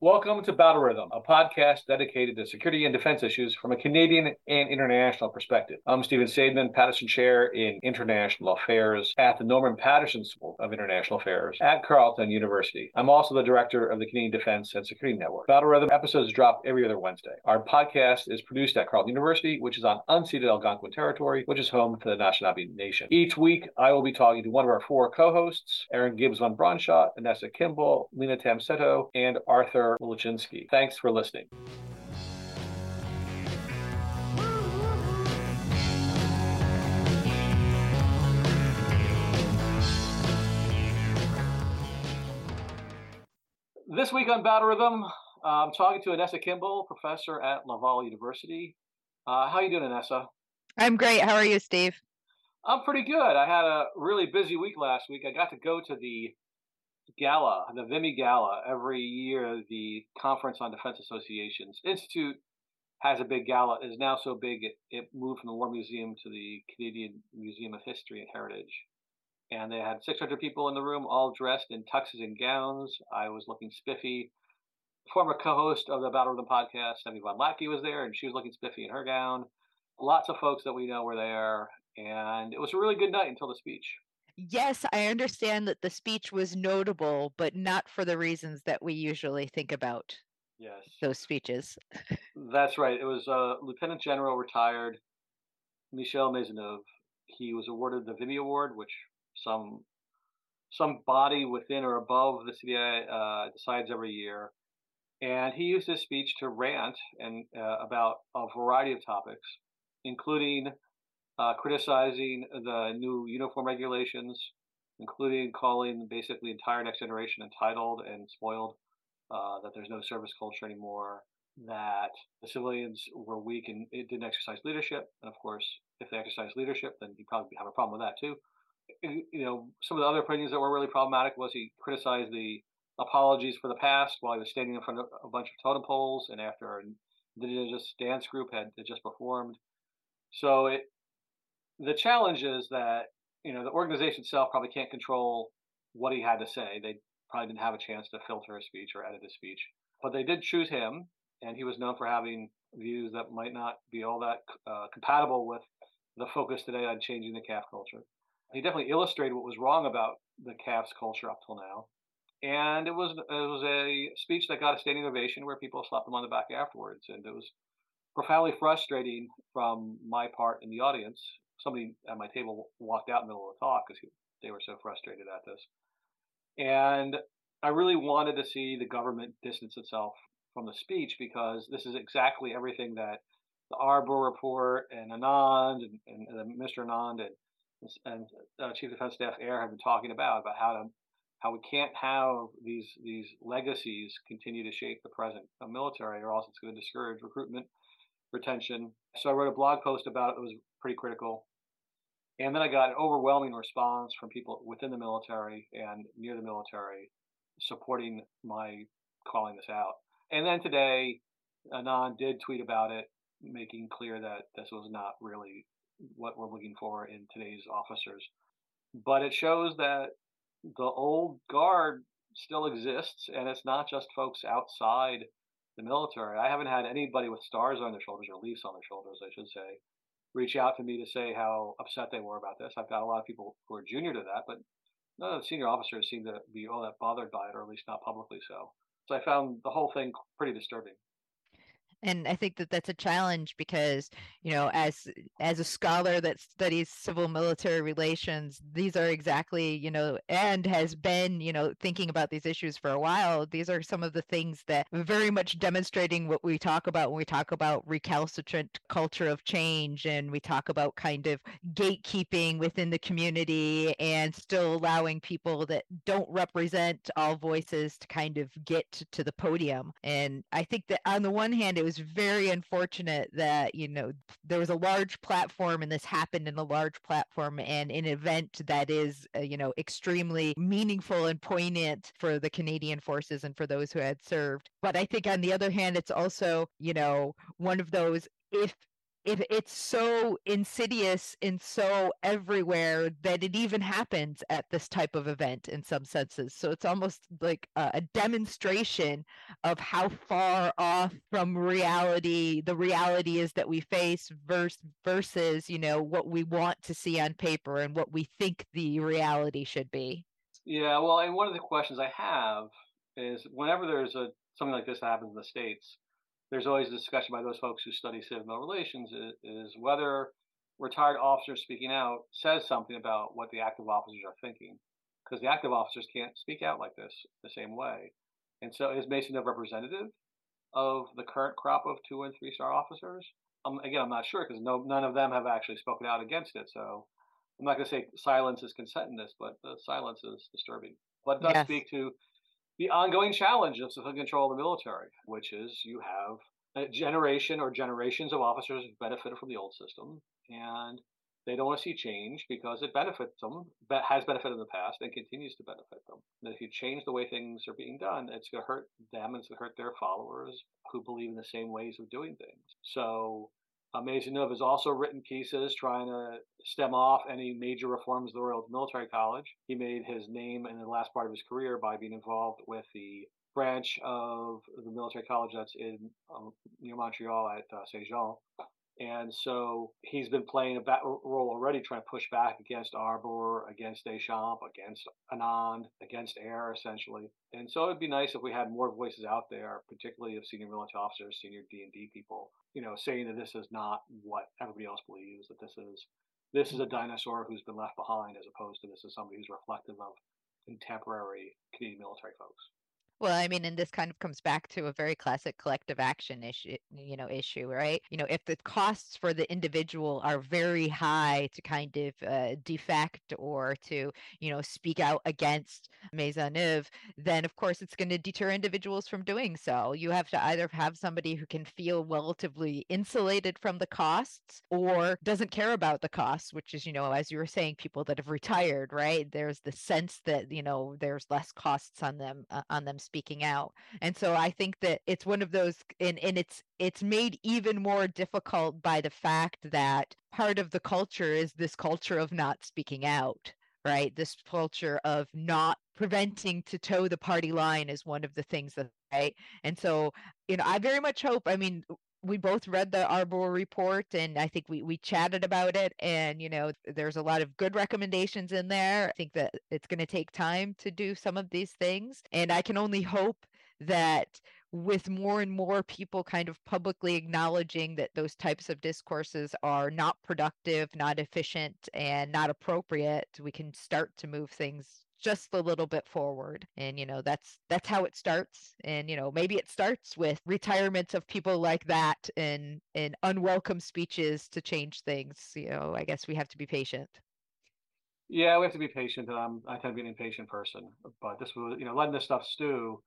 Welcome to Battle Rhythm, a podcast dedicated to security and defense issues from a Canadian and international perspective. I'm Stephen Saideman, Paterson Chair in International Affairs at the Norman Paterson School of International Affairs at Carleton University. I'm also the director of the Canadian Defense and Security Network. Battle Rhythm episodes drop every other Wednesday. Our podcast is produced at Carleton University, which is on unceded Algonquin territory, which is home to the Anishinaabe Nation. Each week, I will be talking to one of our four co-hosts, Aaron Gibbs von Vanessa Kimball, Lena Tamseto, and Arthur Wolochinsky. Thanks for listening. This week on Battle Rhythm, I'm talking to Anessa Kimball, professor at Laval University. Uh, how you doing, Anessa? I'm great. How are you, Steve? I'm pretty good. I had a really busy week last week. I got to go to the gala, the Vimy gala, every year the Conference on Defense Associations Institute has a big gala. It is now so big it, it moved from the War Museum to the Canadian Museum of History and Heritage. And they had 600 people in the room, all dressed in tuxes and gowns. I was looking spiffy. Former co-host of the Battle Rhythm podcast, Emmy Von Lackey, was there, and she was looking spiffy in her gown. Lots of folks that we know were there, and it was a really good night until the speech yes, I understand that the speech was notable, but not for the reasons that we usually think about. Yes. Those speeches. That's right. It was uh, Lieutenant General retired Michel Maisonneuve. He was awarded the Vimy Award, which some some body within or above the CDI uh, decides every year. And he used his speech to rant and uh, about a variety of topics, including uh, criticizing the new uniform regulations, including calling basically entire next generation entitled and spoiled, uh, that there's no service culture anymore, that the civilians were weak and it didn't exercise leadership. And of course, if they exercise leadership, then you probably have a problem with that too. You know, some of the other opinions that were really problematic was he criticized the apologies for the past while he was standing in front of a bunch of totem poles and after an indigenous dance group had just performed. So it the challenge is that you know the organization itself probably can't control what he had to say. They probably didn't have a chance to filter his speech or edit his speech, but they did choose him, and he was known for having views that might not be all that uh, compatible with the focus today on changing the CAF culture. He definitely illustrated what was wrong about the CAF's culture up till now, and it was it was a speech that got a standing ovation where people slapped him on the back afterwards, and it was profoundly frustrating from my part in the audience somebody at my table walked out in the middle of the talk because they were so frustrated at this. And I really wanted to see the government distance itself from the speech because this is exactly everything that the Arbour report and Anand and, and, and Mr. Anand and, and uh, Chief Defense Staff Eyre have been talking about about how to how we can't have these these legacies continue to shape the present military, or else it's going to discourage recruitment, retention. So I wrote a blog post about it. It was pretty critical. And then I got an overwhelming response from people within the military and near the military supporting my calling this out. And then today, Anand did tweet about it, making clear that this was not really what we're looking for in today's officers. But it shows that the old guard still exists, and it's not just folks outside the military. I haven't had anybody with stars on their shoulders or leaves on their shoulders, I should say, reach out to me to say how upset they were about this. I've got a lot of people who are junior to that, but none of the senior officers seem to be all that bothered by it, or at least not publicly so. So I found the whole thing pretty disturbing and i think that that's a challenge because you know as as a scholar that studies civil military relations these are exactly you know and has been you know thinking about these issues for a while these are some of the things that very much demonstrating what we talk about when we talk about recalcitrant culture of change and we talk about kind of gatekeeping within the community and still allowing people that don't represent all voices to kind of get to the podium. And i think that on the one hand it was very unfortunate that you know there was a large platform and this happened in a large platform and an event that is uh, you know extremely meaningful and poignant for the Canadian forces and for those who had served. But I think on the other hand it's also you know one of those if it's so insidious and so everywhere that it even happens at this type of event in some senses. So it's almost like a, a demonstration of how far off from reality the reality is that we face versus versus, you know, what we want to see on paper and what we think the reality should be. Yeah, well, and one of the questions I have is whenever there's a something like this happens in the states, there's always a discussion by those folks who study civil relations is, whether retired officers speaking out says something about what the active officers are thinking, because the active officers can't speak out like this the same way. And so, is Mason a representative of the current crop of two and three star officers? Um, again, I'm not sure because no, none of them have actually spoken out against it. So I'm not going to say silence is consent in this, but the silence is disturbing. But it does yes. speak to the ongoing challenge of civilian control of the military, which is you have a generation or generations of officers who benefited from the old system, and they don't want to see change because it benefits them, has benefited in the past, and continues to benefit them. And if you change the way things are being done, it's going to hurt them, and it's going to hurt their followers who believe in the same ways of doing things. So uh, has also written pieces trying to stem off any major reforms of the Royal Military College. He made his name in the last part of his career by being involved with the branch of the military college that's in um, near Montreal at uh, Saint Jean, and so he's been playing a bat- role already, trying to push back against Arbour, against Deschamps, against Anand, against Eyre, essentially. And so it'd be nice if we had more voices out there, particularly of senior military officers, senior D and D people, you know, saying that this is not what everybody else believes, that this is this is a dinosaur who's been left behind, as opposed to this is somebody who's reflective of contemporary Canadian military folks. Well, I mean, and this kind of comes back to a very classic collective action issue, you know, issue, right? You know, if the costs for the individual are very high to kind of uh, defect or to, you know, speak out against Maisonneuve, then of course it's going to deter individuals from doing so. You have to either have somebody who can feel relatively insulated from the costs or doesn't care about the costs, which is, you know, as you were saying, people that have retired, right? There's the sense that, you know, there's less costs on them, uh, on them speaking out. And so i think that it's one of those and, and it's it's made even more difficult by the fact that part of the culture is this culture of not speaking out right? This culture of not preventing to toe the party line is one of the things that right? And so you know i very much hope i mean we both read the Arbour report and I think we, we chatted about it. And, you know, there's a lot of good recommendations in there. I think that it's going to take time to do some of these things. And I can only hope that with more and more people kind of publicly acknowledging that those types of discourses are not productive, not efficient, and not appropriate, we can start to move things just a little bit forward and you know that's that's how it starts and you know maybe it starts with retirement of people like that and and unwelcome speeches to change things you know i guess we have to be patient. Yeah we have to be patient and i'm i tend to be an impatient person but this was you know letting this stuff stew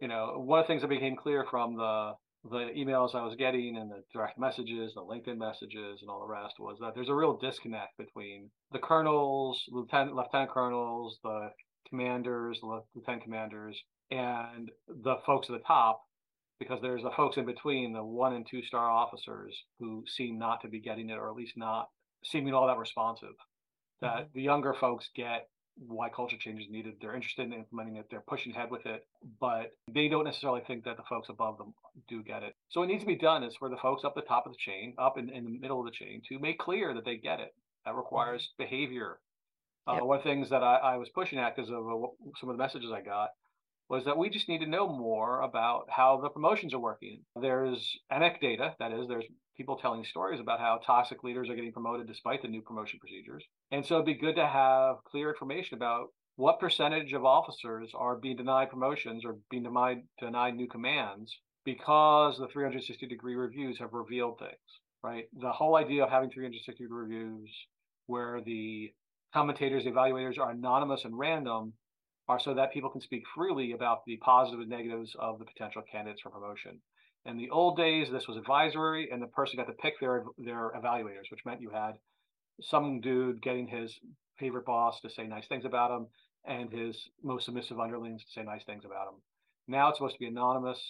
you know one of the things that became clear from the the emails I was getting and the direct messages, the LinkedIn messages, and all the rest was that there's a real disconnect between the colonels, lieutenant, lieutenant colonels, the commanders, the lieutenant commanders, and the folks at the top, because there's the folks in between, the one and two star officers who seem not to be getting it, or at least not seeming all that responsive. That mm-hmm. the younger folks get why culture change is needed. They're interested in implementing it. They're pushing ahead with it, but they don't necessarily think that the folks above them do get it. So what needs to be done is for the folks up the top of the chain, up in, in the middle of the chain, to make clear that they get it. That requires mm-hmm. behavior. Uh, yep. One of the things that I, I was pushing at because of uh, some of the messages I got was that we just need to know more about how the promotions are working. There's anecdata, that is, there's people telling stories about how toxic leaders are getting promoted despite the new promotion procedures. And so it'd be good to have clear information about what percentage of officers are being denied promotions or being denied, denied new commands because the 360 degree reviews have revealed things, right? The whole idea of having 360 degree reviews where the commentators, evaluators are anonymous and random are so that people can speak freely about the positives positive and negatives of the potential candidates for promotion. In the old days, this was advisory, and the person got to pick their their evaluators, which meant you had some dude getting his favorite boss to say nice things about him, and his most submissive underlings to say nice things about him. Now it's supposed to be anonymous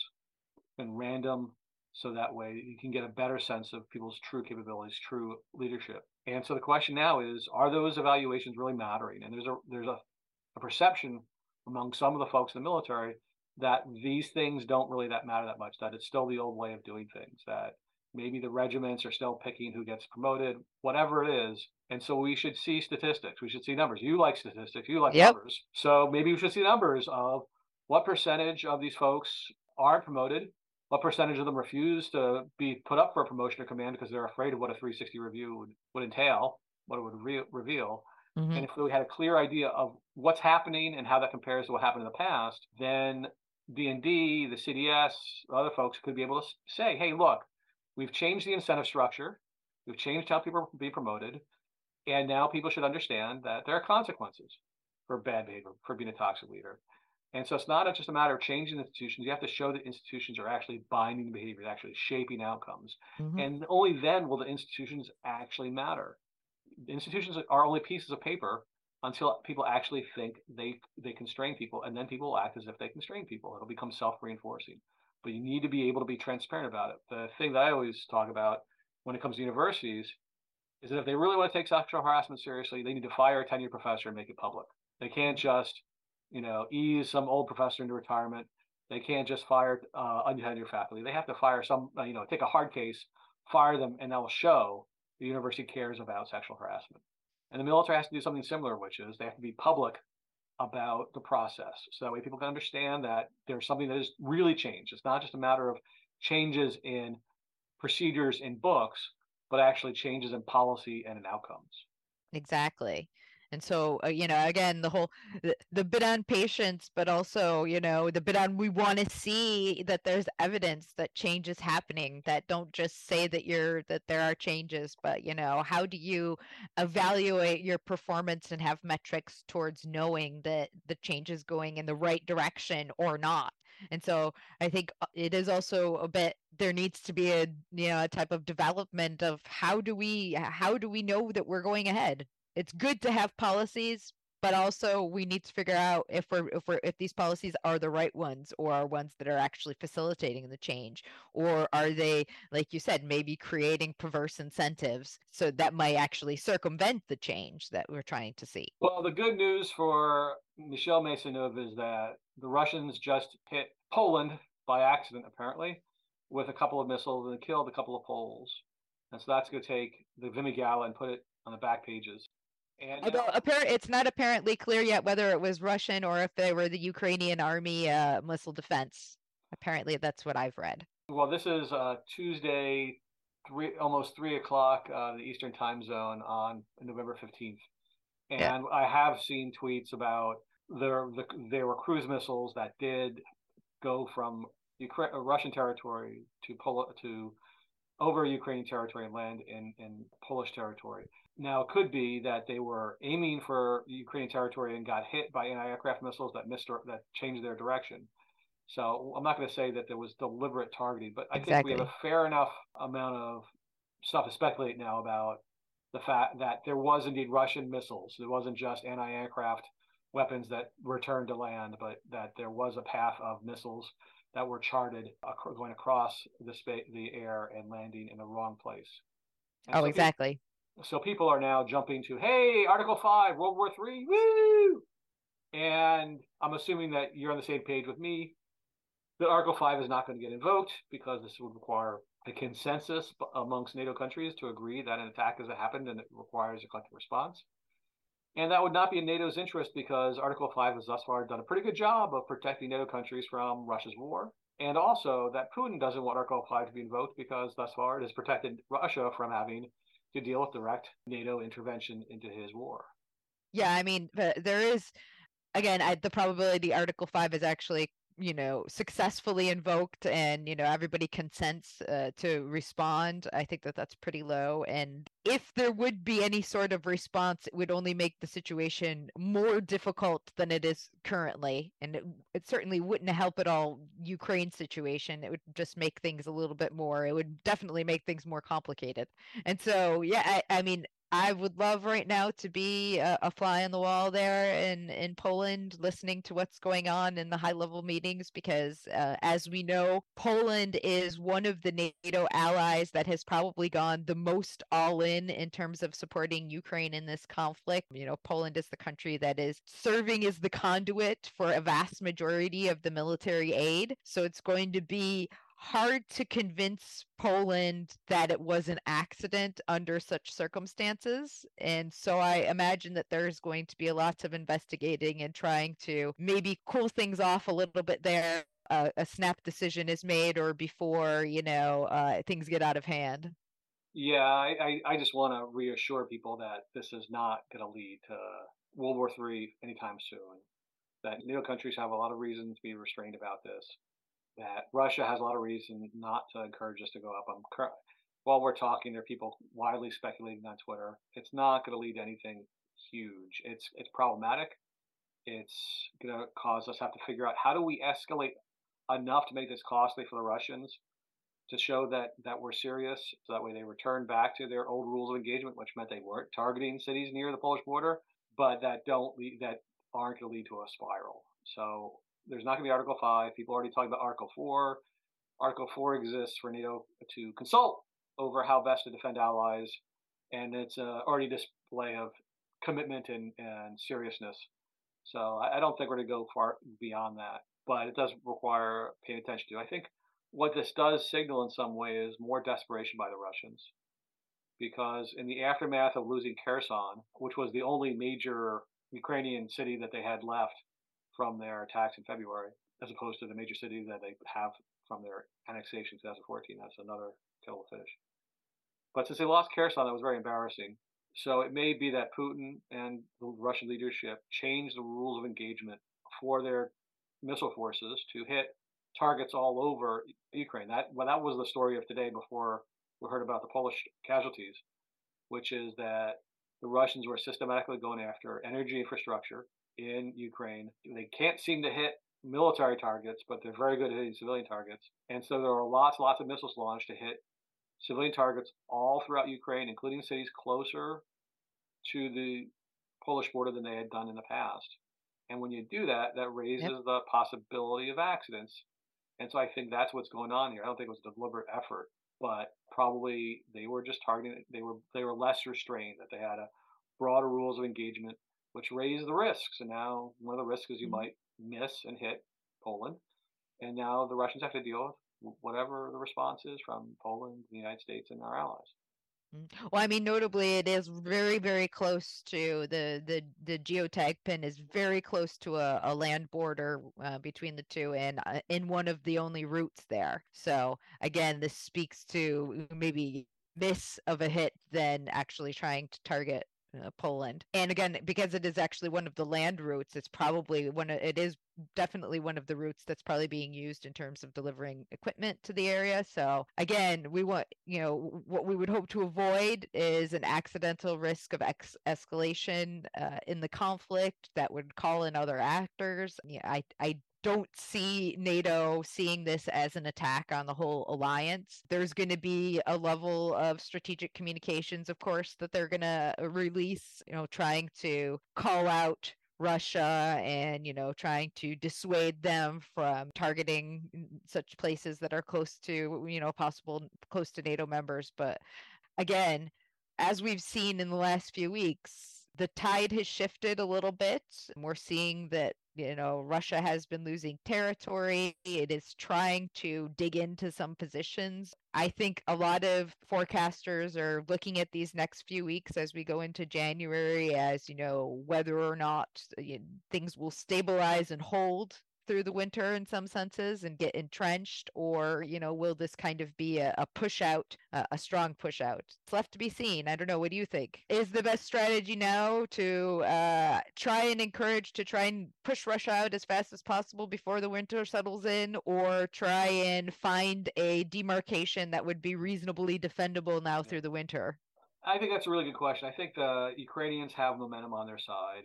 and random, so that way you can get a better sense of people's true capabilities, true leadership. And so the question now is, are those evaluations really mattering? And there's a there's a, a perception among some of the folks in the military that these things don't really that matter that much, that it's still the old way of doing things, that maybe the regiments are still picking who gets promoted, whatever it is. And so we should see statistics. We should see numbers. You like statistics, you like yep. numbers. So maybe we should see numbers of what percentage of these folks aren't promoted, what percentage of them refuse to be put up for a promotion or command because they're afraid of what a 360 review would, would entail, what it would re- reveal. Mm-hmm. And if we had a clear idea of what's happening and how that compares to what happened in the past, then D&D, the CDS, other folks could be able to say, hey, look, we've changed the incentive structure. We've changed how people be promoted. And now people should understand that there are consequences for bad behavior, for being a toxic leader. And so it's not just a matter of changing institutions. You have to show that institutions are actually binding behavior, actually shaping outcomes. Mm-hmm. And only then will the institutions actually matter. The institutions are only pieces of paper until people actually think they they constrain people, and then people will act as if they constrain people. It'll become self-reinforcing. But you need to be able to be transparent about it. The thing that I always talk about when it comes to universities is that if they really want to take sexual harassment seriously, they need to fire a tenured professor and make it public. They can't just, you know, ease some old professor into retirement. They can't just fire uh, untenured faculty. They have to fire some, you know, take a hard case, fire them, and that will show the university cares about sexual harassment. And the military has to do something similar, which is they have to be public about the process. So that way people can understand that there's something that has really changed. It's not just a matter of changes in procedures in books, but actually changes in policy and in outcomes. Exactly and so uh, you know again the whole the, the bit on patience but also you know the bit on we want to see that there's evidence that change is happening that don't just say that you're that there are changes but you know how do you evaluate your performance and have metrics towards knowing that the change is going in the right direction or not? And so i think uh, it is also a bit there needs to be a you know a type of development of how do we how do we know that we're going ahead it's good to have policies but also we need to figure out if we're if we're if these policies are the right ones or are ones that are actually facilitating the change or are they like you said maybe creating perverse incentives so that might actually circumvent the change that we're trying to see. Well the good news for michel maisonneuve is that the russians just hit poland by accident apparently with a couple of missiles and killed a couple of poles. And so that's going to take the Vimy Gala and put it on the back pages and Although apparent, it's not apparently clear yet whether it was Russian or if they were the Ukrainian army uh, missile defense. Apparently, that's what I've read. Well, this is uh, Tuesday, three almost three o'clock uh, the Eastern Time Zone on November fifteenth, and yeah. I have seen tweets about there the, there were cruise missiles that did go from Ukraine, Russian territory to Pol- to over Ukrainian territory and land in, in Polish territory. Now, it could be that they were aiming for Ukrainian territory and got hit by anti-aircraft missiles that missed or, that changed their direction. So I'm not going to say that there was deliberate targeting, but I exactly. think we have a fair enough amount of stuff to speculate now about the fact that there was indeed Russian missiles. It wasn't just anti-aircraft weapons that returned to land, but that there was a path of missiles that were charted going across the space, the air and landing in the wrong place. And oh, so exactly. So people are now jumping to, hey, Article Five, World War Three, woo! And I'm assuming that you're on the same page with me. That Article Five is not going to get invoked because this would require a consensus amongst NATO countries to agree that an attack has happened and it requires a collective response. And that would not be in NATO's interest because Article 5 has thus far done a pretty good job of protecting NATO countries from Russia's war. And also that Putin doesn't want Article 5 to be invoked because thus far it has protected Russia from having to deal with direct NATO intervention into his war. Yeah, I mean, there is, again, I, the probability Article 5 is actually you know successfully invoked and you know everybody consents uh, to respond i think that that's pretty low and if there would be any sort of response it would only make the situation more difficult than it is currently and it, it certainly wouldn't help at all ukraine situation it would just make things a little bit more it would definitely make things more complicated and so yeah i, I mean I would love right now to be a, a, fly on the wall there in, in Poland, listening to what's going on in the high level meetings, because uh, as we know, Poland is one of the NATO allies that has probably gone the most all in in terms of supporting Ukraine in this conflict. You know, Poland is the country that is serving as the conduit for a vast majority of the military aid. So it's going to be hard to convince Poland that it was an accident under such circumstances. And so I imagine that there's going to be a lot of investigating and trying to maybe cool things off a little bit there. Uh, a snap decision is made or before, you know, uh, things get out of hand. Yeah, I, I just want to reassure people that this is not going to lead to World War III anytime soon. That NATO countries have a lot of reasons to be restrained about this that Russia has a lot of reason not to encourage us to go up. I'm while we're talking, there are people widely speculating on Twitter. It's not going to lead to anything huge. It's it's problematic. It's going to cause us to have to figure out how do we escalate enough to make this costly for the Russians to show that that we're serious. So that way they return back to their old rules of engagement, which meant they weren't targeting cities near the Polish border, but that don't lead, that aren't going to lead to a spiral. So there's not going to be Article 5. People are already talking about Article 4. Article 4 exists for NATO to consult over how best to defend allies, and it's uh, already display of commitment and, and seriousness. So I, I don't think we're going to go far beyond that, but it does require paying attention to. I think what this does signal in some way is more desperation by the Russians. Because in the aftermath of losing Kherson, which was the only major Ukrainian city that they had left from their attacks in February, as opposed to the major cities that they have from their annexation in 2014. That's another kettle of fish. But since they lost Kherson, that was very embarrassing. So it may be that Putin and the Russian leadership changed the rules of engagement for their missile forces to hit targets all over Ukraine. That well, that was the story of today before we heard about the Polish casualties, which is that the Russians were systematically going after energy infrastructure in Ukraine. They can't seem to hit military targets, but they're very good at hitting civilian targets. And so there are lots, lots of missiles launched to hit civilian targets all throughout Ukraine, including cities closer to the Polish border than they had done in the past. And when you do that, that raises yep. the possibility of accidents. And so I think that's what's going on here. I don't think it was a deliberate effort, but probably they were just targeting. They were they were less restrained. That they had a broader rules of engagement which raise the risks. And now one of the risks is you mm-hmm. might miss and hit Poland. And now the Russians have to deal with whatever the response is from Poland, the United States, and our allies. Mm-hmm. Well, I mean, notably, it is very, very close to the the the geotag pin is very close to a, a land border uh, between the two, and uh, in one of the only routes there. So again, this speaks to maybe miss of a hit than actually trying to target uh, Poland. And again, because it is actually one of the land routes, it's probably one of, it is definitely one of the routes that's probably being used in terms of delivering equipment to the area. So again, we want, you know, what we would hope to avoid is an accidental risk of ex- escalation uh, in the conflict that would call in other actors. Yeah, I, I don't see NATO seeing this as an attack on the whole alliance. There's going to be a level of strategic communications, of course, that they're going to uh, release, you know, trying to call out Russia and, you know, trying to dissuade them from targeting such places that are close to, you know, possible close to NATO members. But again, as we've seen in the last few weeks, the tide has shifted a little bit. We're seeing that you know Russia has been losing territory. It is trying to dig into some positions. I think a lot of forecasters are looking at these next few weeks as we go into January as you know whether or not you know, things will stabilize and hold through the winter in some senses and get entrenched or you know will this kind of be a, a push out uh, a strong push out? It's left to be seen. I don't know. What do you think? Is the best strategy now to uh, try and encourage to try and push russia out as fast as possible before the winter settles in or try and find a demarcation that would be reasonably defendable now through the winter? I think that's a really good question. I think the Ukrainians have momentum on their side.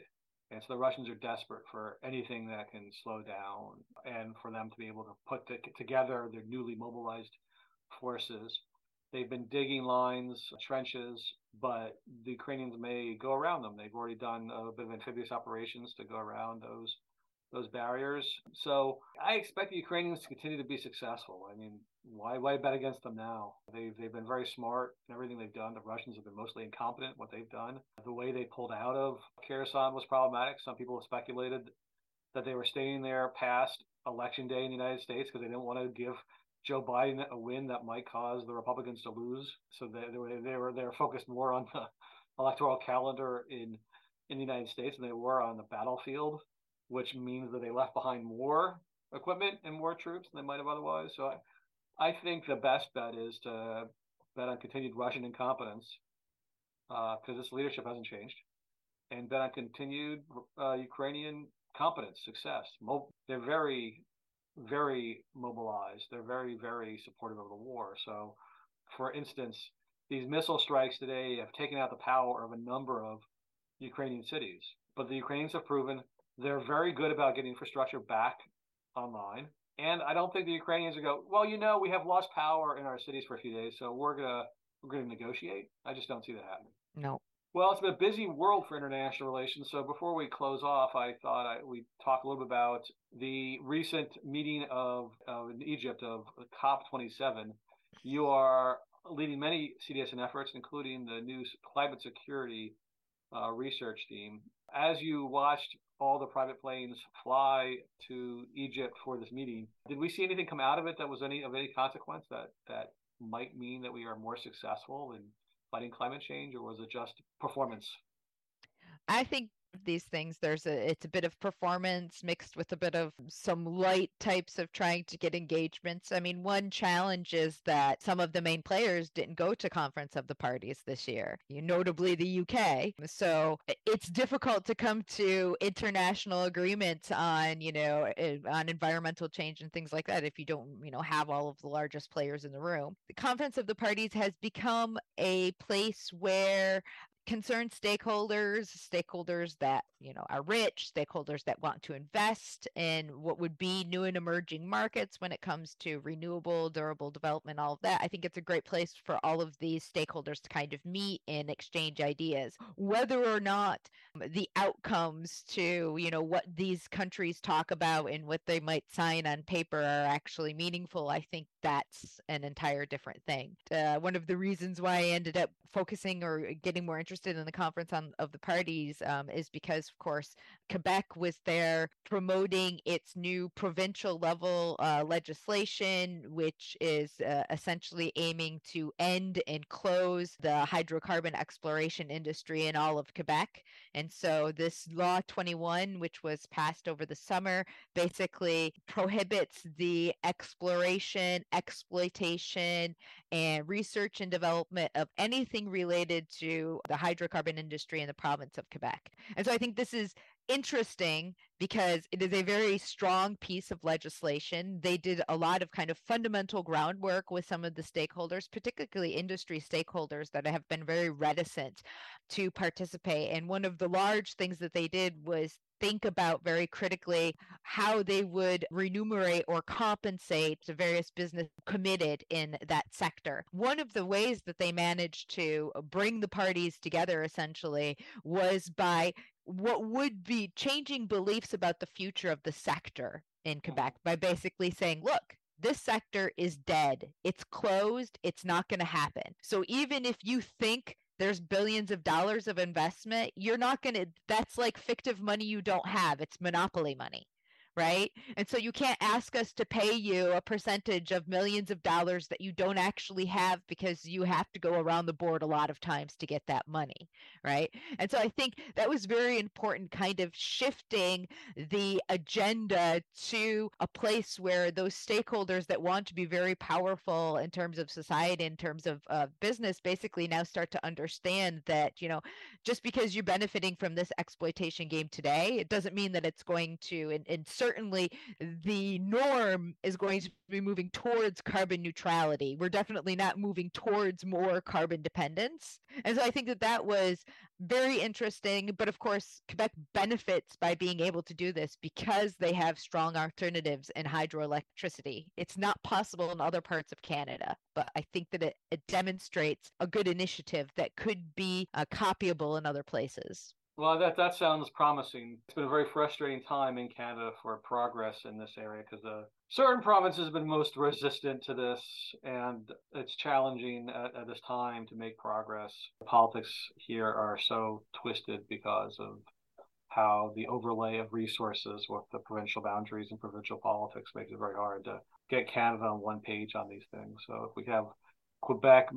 And so the Russians are desperate for anything that can slow down and for them to be able to put the, together their newly mobilized forces. They've been digging lines, trenches, but the Ukrainians may go around them. They've already done a bit of amphibious operations to go around those those barriers. So I expect the Ukrainians to continue to be successful. I mean, why why bet against them now? They've they've been very smart in everything they've done. The Russians have been mostly incompetent what they've done. The way they pulled out of Kherson was problematic. Some people have speculated that they were staying there past election day in the United States because they didn't want to give Joe Biden a win that might cause the Republicans to lose. So they, they were they were they were focused more on the electoral calendar in in the United States than they were on the battlefield, which means that they left behind more equipment and more troops than they might have otherwise. So I, I think the best bet is to bet on continued Russian incompetence because uh, this leadership hasn't changed, and bet on continued uh, Ukrainian competence, success. Mo- they're very, very mobilized. They're very, very supportive of the war. So, for instance, these missile strikes today have taken out the power of a number of Ukrainian cities. But the Ukrainians have proven they're very good about getting infrastructure back online. And I don't think the Ukrainians will go, well, you know, we have lost power in our cities for a few days, so we're gonna we're gonna negotiate. I just don't see that happening. No. Well, it's been a busy world for international relations. So before we close off, I thought I, we'd talk a little bit about the recent meeting of, of in Egypt of COP27. You are leading many CDSN efforts, including the new climate security uh, research team. As you watched all the private planes fly to Egypt for this meeting. Did we see anything come out of it that was any of any consequence that that might mean that we are more successful in fighting climate change, or was it just performance? I think these things there's a it's a bit of performance mixed with a bit of some light types of trying to get engagements. I mean one challenge is that some of the main players didn't go to conference of the parties this year notably the uk so it's difficult to come to international agreements on you know eh, on environmental change and things like that if you don't you know have all of the largest players in the room. The conference of the parties has become a place where concerned stakeholders, stakeholders that you know are rich, stakeholders that want to invest in what would be new and emerging markets when it comes to renewable, durable development, all of that. I think it's a great place for all of these stakeholders to kind of meet and exchange ideas. Whether or not the outcomes to you know what these countries talk about and what they might sign on paper are actually meaningful, I think that's an entire different thing. Uh, one of the reasons why I ended up focusing or getting more interested in the conference on of the parties um, is because, of course, Quebec was there promoting its new provincial level uh, legislation, which is uh, essentially aiming to end and close the hydrocarbon exploration industry in all of Quebec. And so, this Law 21, which was passed over the summer, basically prohibits the exploration exploitation and research and development of anything related to the hydrocarbon industry in the province of Quebec. And so I think this is interesting because it is a very strong piece of legislation. They did a lot of kind of fundamental groundwork with some of the stakeholders, particularly industry stakeholders that have been very reticent to participate. And one of the large things that they did was think about very critically how they would remunerate or compensate the various business committed in that sector. One of the ways that they managed to bring the parties together essentially was by what would be changing beliefs about the future of the sector in hmm. Quebec by basically saying, look, this sector is dead. It's closed. It's not going to happen. So even if you think there's billions of dollars of investment, you're not going to, that's like fictive money you don't have. It's monopoly money right? And so you can't ask us to pay you a percentage of millions of dollars that you don't actually have because you have to go around the board a lot of times to get that money, right? And so I think that was very important, kind of shifting the agenda to a place where those stakeholders that want to be very powerful in terms of society, in terms of uh, business, basically now start to understand that, you know, just because you're benefiting from this exploitation game today, it doesn't mean that it's going to, in, in certain certainly the norm is going to be moving towards carbon neutrality. We're definitely not moving towards more carbon dependence. And so I think that that was very interesting. But of course, Quebec benefits by being able to do this because they have strong alternatives in hydroelectricity. It's not possible in other parts of Canada, but I think that it, it demonstrates a good initiative that could be uh, copyable in other places. Well, that that sounds promising. It's been a very frustrating time in Canada for progress in this area because uh, certain provinces have been most resistant to this, and it's challenging at, at this time to make progress. Politics here are so twisted because of how the overlay of resources with the provincial boundaries and provincial politics makes it very hard to get Canada on one page on these things. So if we have Quebec,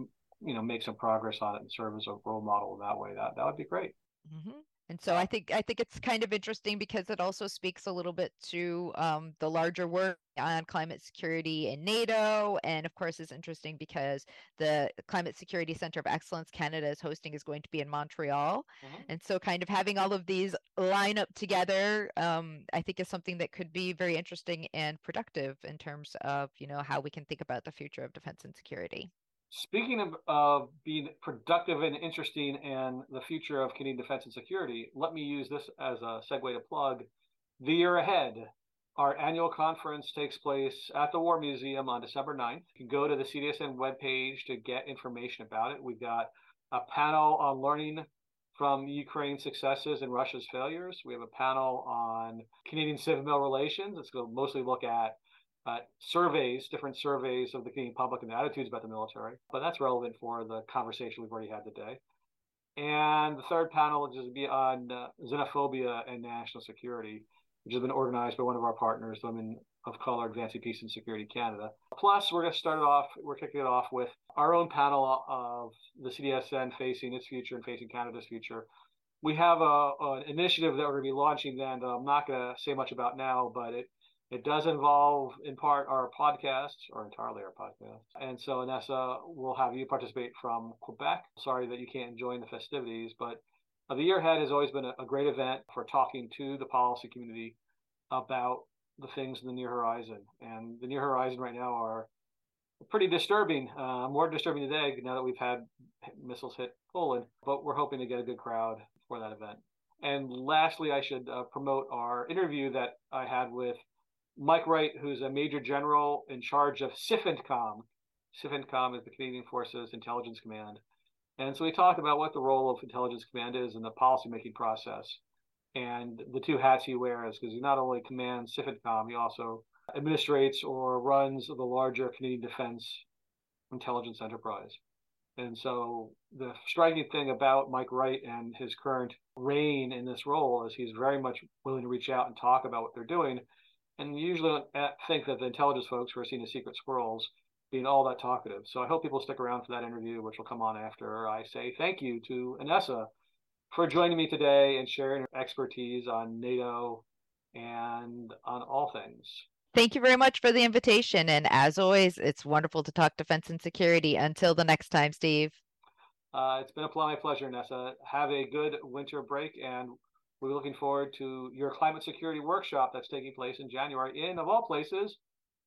you know, make some progress on it and serve as a role model in that way, that that would be great. Mm-hmm. And so I think I think it's kind of interesting because it also speaks a little bit to um, the larger work on climate security in NATO, and of course is interesting because the Climate Security Center of Excellence Canada is hosting is going to be in Montreal, mm-hmm. and so kind of having all of these line up together, um, I think is something that could be very interesting and productive in terms of you know how we can think about the future of defense and security. Speaking of uh, being productive and interesting and the future of Canadian defense and security, let me use this as a segue to plug the year ahead. Our annual conference takes place at the War Museum on December 9th. You can go to the CDSN webpage to get information about it. We've got a panel on learning from Ukraine's successes and Russia's failures. We have a panel on Canadian civil relations. It's going to mostly look at uh, surveys, different surveys of the Canadian public and the attitudes about the military. But that's relevant for the conversation we've already had today. And the third panel will just be on uh, xenophobia and national security, which has been organized by one of our partners, Women of Color Advancing Peace and Security Canada. Plus, we're going to start it off, we're kicking it off with our own panel of the CDSN facing its future and facing Canada's future. We have a, an initiative that we're going to be launching then that I'm not going to say much about now, but it it does involve, in part, our podcasts, or entirely our podcast. And so, Anessa, will have you participate from Quebec. Sorry that you can't join the festivities, but uh, the year ahead has always been a, a, great event for talking to the policy community about the things in the near horizon. And the near horizon right now are pretty disturbing, uh, more disturbing today now that we've had missiles hit Poland, but we're hoping to get a good crowd for that event. And lastly, I should uh, promote our interview that I had with Mike Wright, who's a major general in charge of CFINTCOM. CFINTCOM is the Canadian Forces Intelligence Command. And so we talked about what the role of intelligence command is in the policymaking process and the two hats he wears, because he not only commands CFINTCOM, he also administrates or runs the larger Canadian Defense Intelligence Enterprise. And so the striking thing about Mike Wright and his current reign in this role is he's very much willing to reach out and talk about what they're doing and usually don't think that the intelligence folks who are seen as secret squirrels being all that talkative. So I hope people stick around for that interview, which will come on after I say thank you to Anessa for joining me today and sharing her expertise on NATO and on all things. Thank you very much for the invitation. And as always, it's wonderful to talk defense and security. Until the next time, Steve. Uh, it's been a my pleasure, Nessa. Have a good winter break and we're looking forward to your climate security workshop that's taking place in January in, of all places,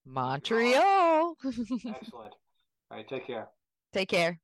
Montreal. Excellent. All right, take care. Take care.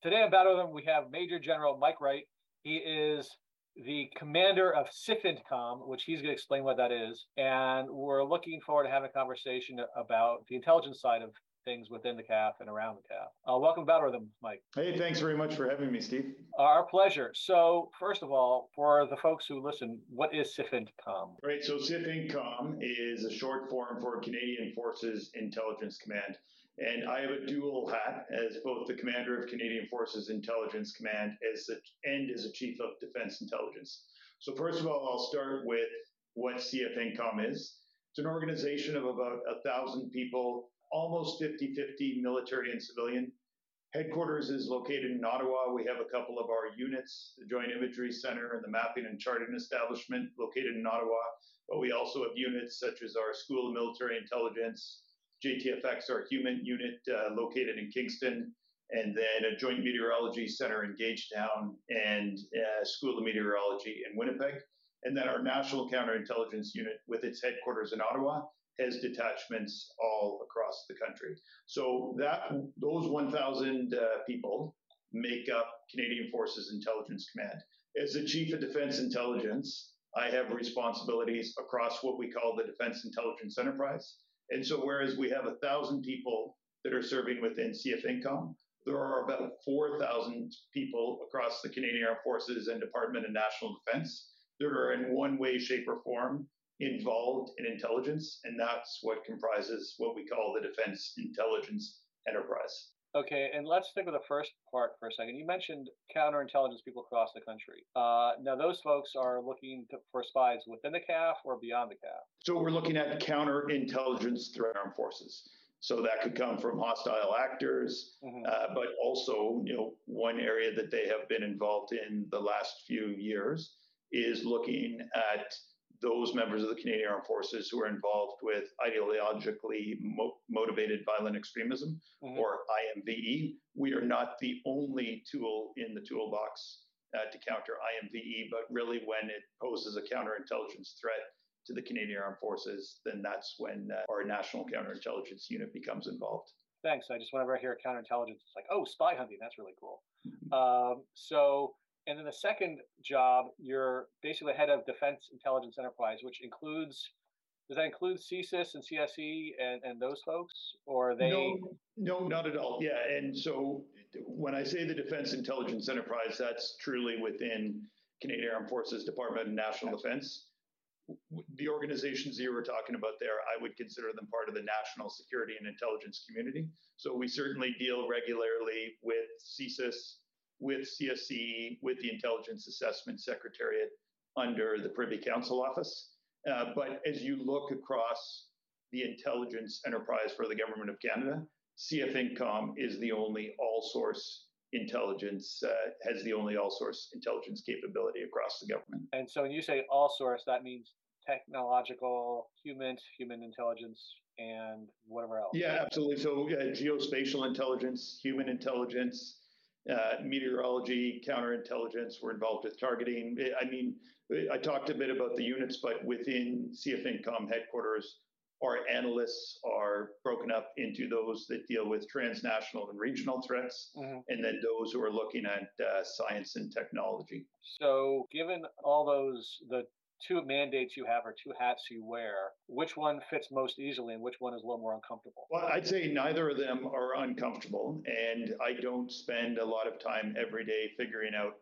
Today on Battle Rhythm, we have Major General Mike Wright. He is the commander of CFINTCOM, which he's going to explain what that is. And we're looking forward to having a conversation about the intelligence side of things within the CAF and around the CAF. Uh, welcome to Battle Rhythm, Mike. Hey, thanks very much for having me, Steve. Our pleasure. So, first of all, for the folks who listen, what is CFINTCOM? Right. So, CFINTCOM is a short form for Canadian Forces Intelligence Command. And I have a dual hat as both the commander of Canadian Forces Intelligence Command as the, and as a chief of defense intelligence. So, first of all, I'll start with what CFINTCOM is. It's an organization of about a thousand people almost 50 50 military and civilian. Headquarters is located in Ottawa. We have a couple of our units, the Joint Imagery Center and the Mapping and Charting Establishment located in Ottawa. But we also have units such as our School of Military Intelligence, JTFX, our human unit uh, located in Kingston, and then a joint meteorology center in Gagetown and a School of Meteorology in Winnipeg. And then our National Counterintelligence Unit, with its headquarters in Ottawa, has detachments all across the country. So that those 1,000 uh, people make up Canadian Forces Intelligence Command. As the Chief of Defense Intelligence, I have responsibilities across what we call the Defense Intelligence Enterprise. And so, whereas we have thousand people that are serving within CFINTCOM, there are about 4,000 people across the Canadian Armed Forces and Department of National Defense that are in one way, shape, or form involved in intelligence. And that's what comprises what we call the Defense Intelligence Enterprise. Okay, and let's stick with the first part for a second. You mentioned counterintelligence people across the country. Uh, now, those folks are looking to, for spies within the CAF or beyond the CAF. So we're looking at counterintelligence through armed forces. So that could come from hostile actors, mm-hmm. uh, but also, you know, one area that they have been involved in the last few years is looking at those members of the Canadian Armed Forces who are involved with ideologically mo- motivated violent extremism mm-hmm. or IMVE. We are not the only tool in the toolbox uh, to counter IMVE, but really when it poses a counterintelligence threat to the Canadian Armed Forces, then that's when uh, our National Counterintelligence Unit becomes involved. Thanks. I just whenever I hear counterintelligence, it's like, oh, spy hunting. That's really cool. Mm-hmm. Um, so and then the second job, you're basically head of Defense Intelligence Enterprise, which includes does that include CSIS and CSE and, and those folks, or they? No, no, not at all. Yeah, and so when I say the Defense Intelligence Enterprise, that's truly within Canadian Armed Forces Department of National Defense. The organizations you were talking about there, I would consider them part of the national security and intelligence community. So we certainly deal regularly with CSIS, with CSE, with the Intelligence Assessment Secretariat under the Privy Council Office. Uh, but as you look across the intelligence enterprise for the Government of Canada, CFINTCOM is the only all source intelligence, uh, has the only all source intelligence capability across the government. And so when you say all source, that means technological, human, human intelligence, and whatever else. Yeah, absolutely. So uh, geospatial intelligence, human intelligence, uh, meteorology, counterintelligence. We're involved with targeting. I mean, I talked a bit about the units, but within CFINTCOM headquarters, our analysts are broken up into those that deal with transnational and regional threats, mm-hmm. and then those who are looking at uh, science and technology. So, given all those, the two mandates you have or two hats you wear, which one fits most easily and which one is a little more uncomfortable? Well, I'd say neither of them are uncomfortable. And I don't spend a lot of time every day figuring out,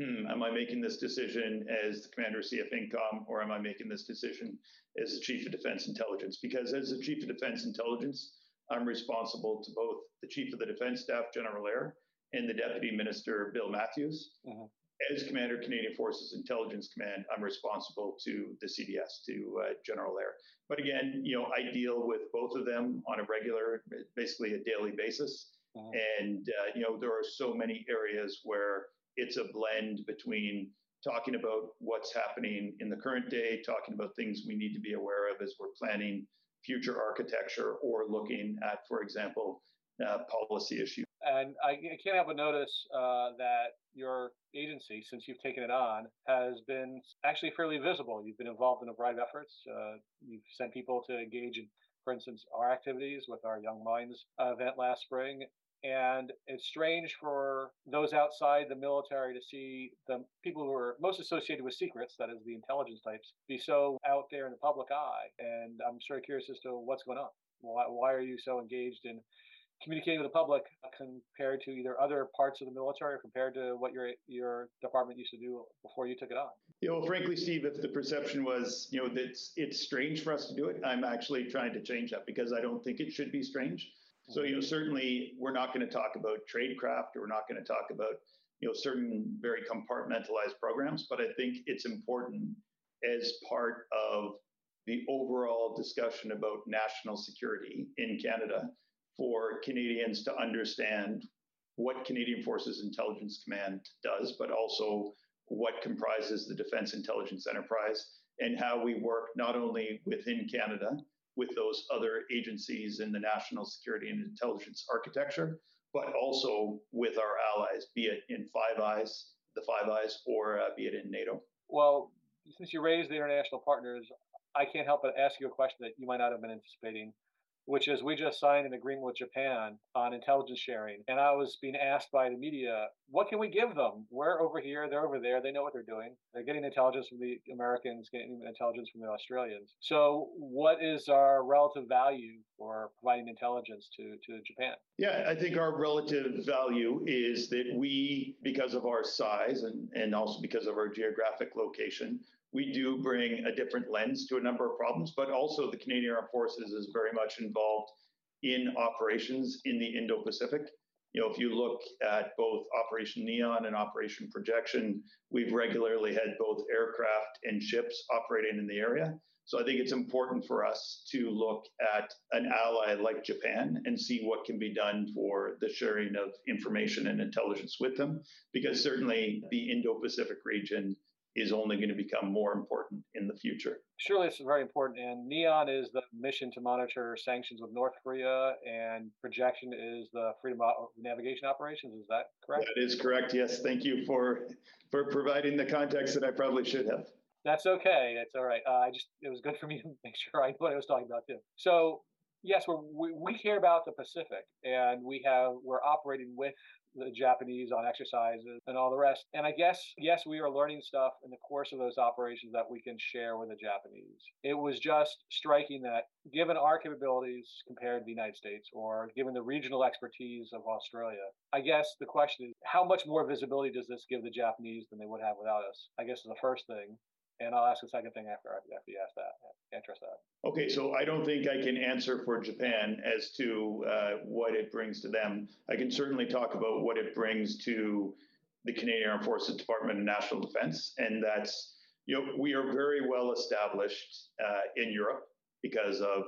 hmm, am I making this decision as the commander of CFINTCOM or am I making this decision as the chief of defense intelligence? Because as the chief of defense intelligence, I'm responsible to both the chief of the defense staff, General Eyre, and the deputy minister, Bill Matthews. Mm-hmm as Commander Canadian Forces Intelligence Command, I'm responsible to the CDS, to uh, General Eyre. But again, you know, I deal with both of them on a regular, basically a daily basis. Uh-huh. And, uh, you know, there are so many areas where it's a blend between talking about what's happening in the current day, talking about things we need to be aware of as we're planning future architecture or looking at, for example, uh, policy issues. And I, I can't help but notice uh, that your agency, since you've taken it on, has been actually fairly visible. You've been involved in a variety of efforts. Uh, you've sent people to engage in, for instance, our activities with our Young Minds event last spring. And it's strange for those outside the military to see the people who are most associated with secrets, that is the intelligence types, be so out there in the public eye. And I'm sort of curious as to what's going on. Why, why are you so engaged in communicating with the public compared to either other parts of the military or compared to what your your department used to do before you took it on? You know, frankly, Steve, if the perception was, you know, that it's, it's strange for us to do it, I'm actually trying to change that because I don't think it should be strange. So, you know, certainly we're not going to talk about tradecraft or we're not going to talk about, you know, certain very compartmentalized programs, but I think it's important as part of the overall discussion about national security in Canada for Canadians to understand what Canadian Forces Intelligence Command does, but also what comprises the Defense Intelligence Enterprise and how we work not only within Canada with those other agencies in the national security and intelligence architecture, but also with our allies, be it in Five Eyes, the Five Eyes, or uh, be it in NATO. Well, since you raised the international partners, I can't help but ask you a question that you might not have been anticipating which is we just signed an agreement with Japan on intelligence sharing. And I was being asked by the media, what can we give them? We're over here, they're over there, they know what they're doing. They're getting intelligence from the Americans, getting intelligence from the Australians. So, what is our relative value for providing intelligence to, to Japan? Yeah, I think our relative value is that we, because of our size and, and also because of our geographic location, we do bring a different lens to a number of problems, but also the Canadian Armed Forces is very much involved in operations in the Indo Pacific. You know, if you look at both Operation Neon and Operation Projection, we've regularly had both aircraft and ships operating in the area. So I think it's important for us to look at an ally like Japan and see what can be done for the sharing of information and intelligence with them, because certainly the Indo Pacific region is only going to become more important in the future. Surely it's very important. And NEON is the mission to monitor sanctions with North Korea, and projection is the freedom of navigation operations. Is that correct? That is correct. Yes. Thank you for for providing the context that I probably should have. That's okay. That's all right. Uh, I just it was good for me to make sure I knew what I was talking about too. So yes, we we care about the Pacific, and we have we're operating with the Japanese on exercises and all the rest. And I guess, yes, we are learning stuff in the course of those operations that we can share with the Japanese. It was just striking that given our capabilities compared to the United States or given the regional expertise of Australia, I guess the question is how much more visibility does this give the Japanese than they would have without us? I guess is the first thing and I'll ask a second thing after after you ask that. Address that. Okay, so I don't think I can answer for Japan as to uh, what it brings to them. I can certainly talk about what it brings to the Canadian Armed Forces Department of National Defense, and that's you know we are very well established uh, in Europe because of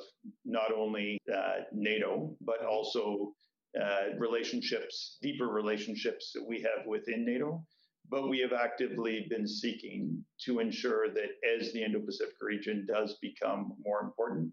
not only uh, NATO but also uh, relationships, deeper relationships that we have within NATO but we have actively been seeking to ensure that as the Indo-Pacific region does become more important,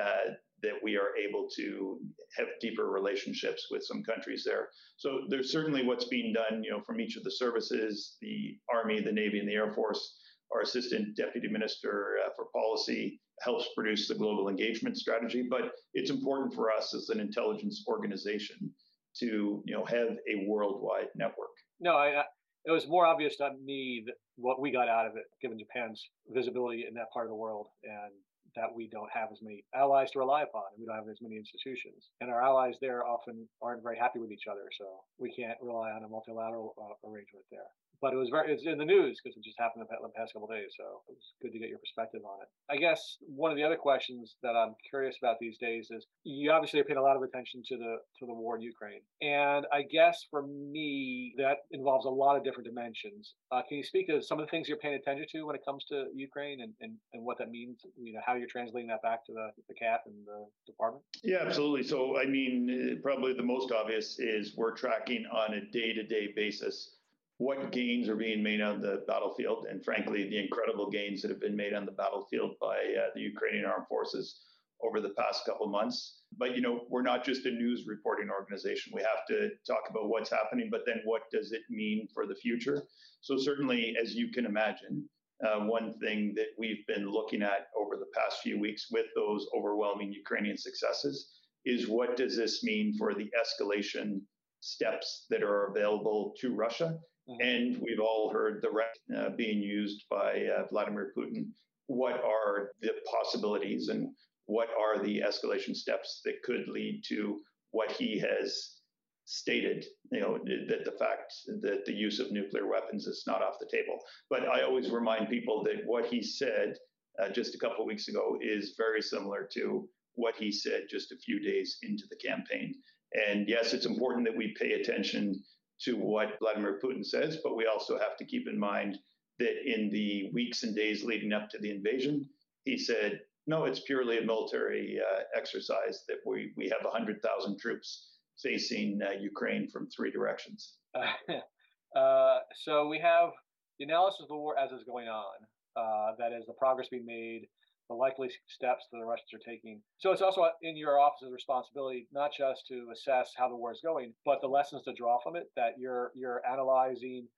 uh, that we are able to have deeper relationships with some countries there. So there's certainly what's being done, you know, from each of the services, the Army, the Navy, and the Air Force. Our Assistant Deputy Minister uh, for Policy helps produce the global engagement strategy, but it's important for us as an intelligence organization to, you know, have a worldwide network. No, I, it was more obvious to me that what we got out of it, given Japan's visibility in that part of the world, and that we don't have as many allies to rely upon, and we don't have as many institutions. And our allies there often aren't very happy with each other, so we can't rely on a multilateral uh, arrangement there but it was very it's in the news because it just happened in the past couple days so it was good to get your perspective on it. I guess one of the other questions that i'm curious about these days is you obviously are paying a lot of attention to the to the war in ukraine and i guess for me that involves a lot of different dimensions. Uh, can you speak to some of the things you're paying attention to when it comes to ukraine and, and, and what that means you know how you're translating that back to the, the CAF and the department? Yeah absolutely. So i mean probably the most obvious is we're tracking on a day-to-day basis what gains are being made on the battlefield, and frankly, the incredible gains that have been made on the battlefield by uh, the Ukrainian armed forces over the past couple of months. But you know, we're not just a news reporting organization. We have to talk about what's happening, but then what does it mean for the future? So certainly, as you can imagine, uh, one thing that we've been looking at over the past few weeks with those overwhelming Ukrainian successes is what does this mean for the escalation steps that are available to Russia And we've all heard the rhetoric uh, being used by uh, Vladimir Putin. What are the possibilities and what are the escalation steps that could lead to what he has stated, you know, that the fact that the use of nuclear weapons is not off the table. But I always remind people that what he said uh, just a couple of weeks ago is very similar to what he said just a few days into the campaign. And yes, it's important that we pay attention to what Vladimir Putin says, but we also have to keep in mind that in the weeks and days leading up to the invasion, he said, no, it's purely a military uh, exercise that we, we have 100,000 troops facing uh, Ukraine from three directions. Uh, so we have the analysis of the war as it's going on. Uh, that is the progress being made, the likely steps that the Russians are taking. So it's also in your office's responsibility not just to assess how the war is going, but the lessons to draw from it. That you're you're analyzing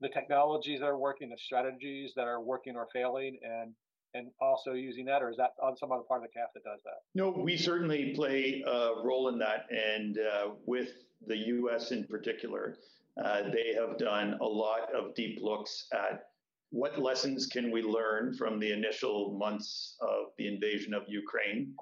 the technologies that are working, the strategies that are working or failing, and and also using that, or is that on some other part of the CAF that does that? No, we certainly play a role in that, and uh, with the U.S. in particular, uh, they have done a lot of deep looks at what lessons can we learn from the initial months of the invasion of Ukraine,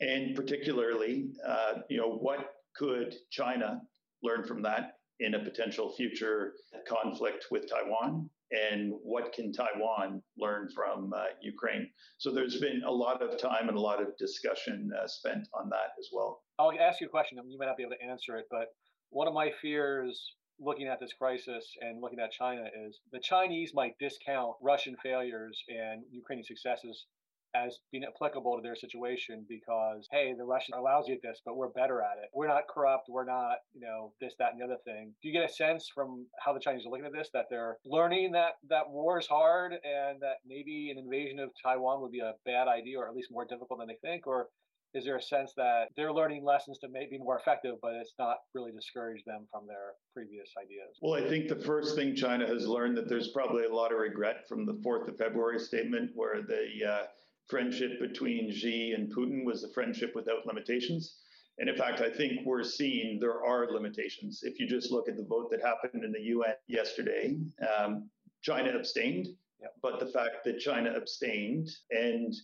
and particularly, uh, you know, what could China learn from that in a potential future conflict with Taiwan, and what can Taiwan learn from uh, Ukraine? So there's been a lot of time and a lot of discussion uh, spent on that as well. I'll ask you a question. You may not be able to answer it, but one of my fears looking at this crisis and looking at China is the Chinese might discount Russian failures and Ukrainian successes as being applicable to their situation because hey the russians are lousy at this but we're better at it. We're not corrupt. We're not you know this that and the other thing. Do you get a sense from how the chinese are looking at this that they're learning that that war is hard and that maybe an invasion of taiwan would be a bad idea or at least more difficult than they think? Or is there a sense that they're learning lessons to maybe be more effective, but it's not really discouraged them from their previous ideas? Well, I think the first thing China has learned that there's probably a lot of regret from the 4th of February statement, where the uh, friendship between Xi and Putin was a friendship without limitations. And in fact, I think we're seeing there are limitations. If you just look at the vote that happened in the UN yesterday, um, China abstained. But the fact that China abstained and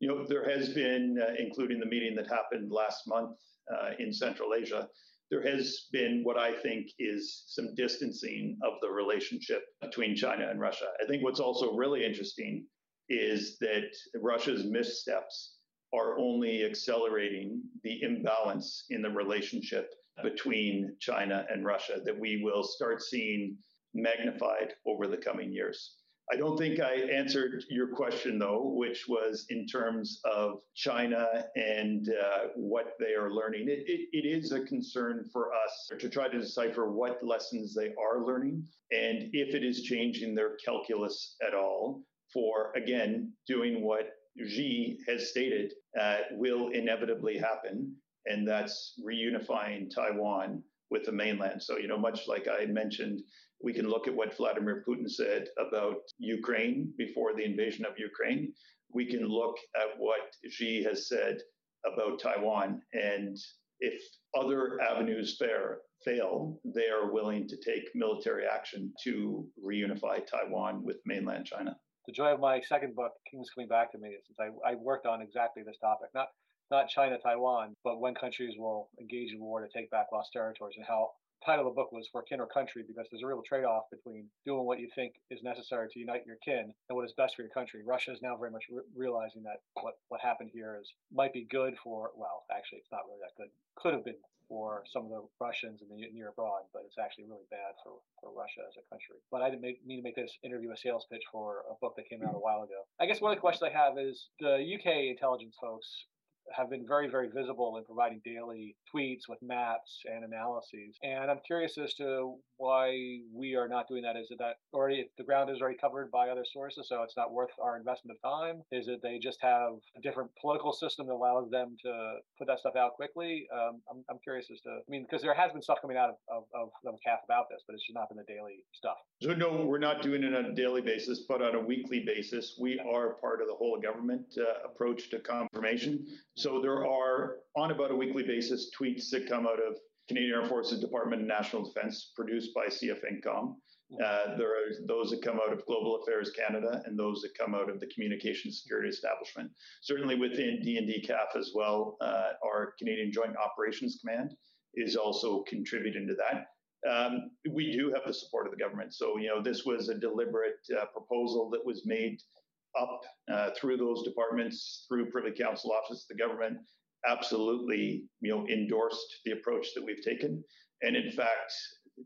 you know, there has been, uh, including the meeting that happened last month uh, in Central Asia, there has been what I think is some distancing of the relationship between China and Russia. I think what's also really interesting is that Russia's missteps are only accelerating the imbalance in the relationship between China and Russia that we will start seeing magnified over the coming years. I don't think I answered your question, though, which was in terms of China and uh, what they are learning. It, it, it is a concern for us to try to decipher what lessons they are learning and if it is changing their calculus at all for, again, doing what Xi has stated uh, will inevitably happen, and that's reunifying Taiwan with the mainland. So, you know, much like I mentioned we can look at what Vladimir Putin said about Ukraine before the invasion of Ukraine. We can look at what Xi has said about Taiwan. And if other avenues fail, they are willing to take military action to reunify Taiwan with mainland China. The joy of my second book, King's Coming Back to Me, since I, I worked on exactly this topic. Not not China, Taiwan, but when countries will engage in war to take back lost territories and how title of the book was for kin or country because there's a real trade-off between doing what you think is necessary to unite your kin and what is best for your country. Russia is now very much re- realizing that what what happened here is might be good for well, actually it's not really that good. Could have been for some of the Russians in the near abroad, but it's actually really bad for, for Russia as a country. But I didn't make, mean to make this interview a sales pitch for a book that came out a while ago. I guess one of the questions I have is the UK intelligence folks have been very, very visible in providing daily tweets with maps and analyses. And I'm curious as to why we are not doing that. Is it that already the ground is already covered by other sources, so it's not worth our investment of time? Is it they just have a different political system that allows them to put that stuff out quickly? Um, I'm, I'm curious as to, I mean, because there has been stuff coming out of, of, of, of CAF about this, but it's just not been the daily stuff. So, no, we're not doing it on a daily basis, but on a weekly basis. We are part of the whole government uh, approach to confirmation. So there are, on about a weekly basis, tweets that come out of Canadian Armed Forces Department of National Defense, produced by CFINTCOM. Uh, there are those that come out of Global Affairs Canada and those that come out of the Communications Security Establishment. Certainly within DND CAF as well, uh, our Canadian Joint Operations Command is also contributing to that. Um, we do have the support of the government. So, you know, this was a deliberate uh, proposal that was made up uh, through those departments, through Privy Council Office, the government absolutely, you know, endorsed the approach that we've taken. And in fact,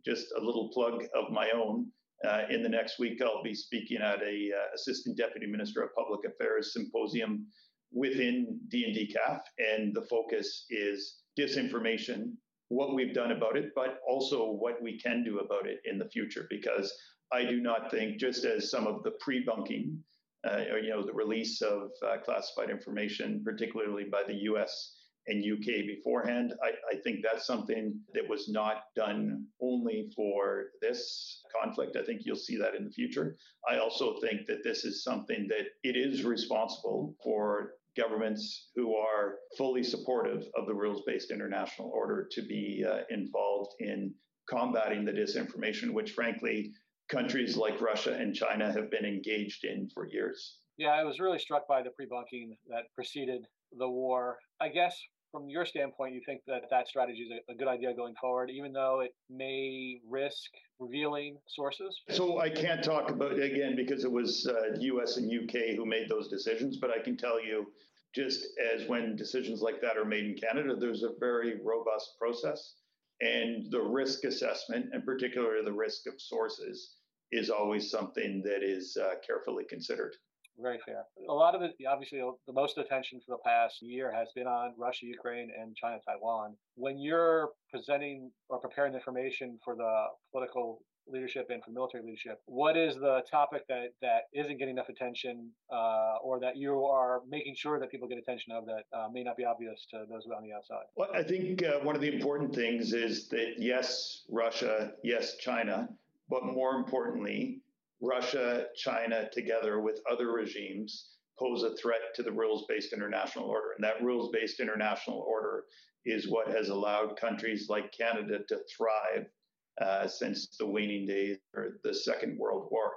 just a little plug of my own. Uh, in the next week, I'll be speaking at a uh, Assistant Deputy Minister of Public Affairs symposium within DND CAF, and the focus is disinformation, what we've done about it, but also what we can do about it in the future. Because I do not think, just as some of the pre-bunking or, you know, the release of uh, classified information, particularly by the U.S. and UK beforehand. I, I, think that's something that was not done only for this conflict. I think you'll see that in the future. I also think that this is something that it is responsible for governments who are fully supportive of the rules based international order to be uh, involved in combating the disinformation, which frankly, countries like Russia and China have been engaged in for years. Yeah, I was really struck by the pre-bunking that preceded the war. I guess from your standpoint, you think that that strategy is a, good idea going forward, even though it may risk revealing sources? So I can't talk about it again because it was uh, U.S. and U.K. who made those decisions, but I can tell you, just as when decisions like that are made in Canada, there's a very robust process, and the risk assessment, and particularly the risk of sources, is always something that is uh, carefully considered. Very fair. A lot of it, obviously, the most attention for the past year has been on Russia, Ukraine, and China, Taiwan. When you're presenting or preparing information for the political leadership and for military leadership, what is the topic that, that isn't getting enough attention uh, or that you are making sure that people get attention of that uh, may not be obvious to those on the outside? Well, I think uh, one of the important things is that yes, Russia, yes, China, but more importantly, Russia, China, together with other regimes, pose a threat to the rules based international order. And that rules based international order is what has allowed countries like Canada to thrive uh, since the waning days or the Second World War.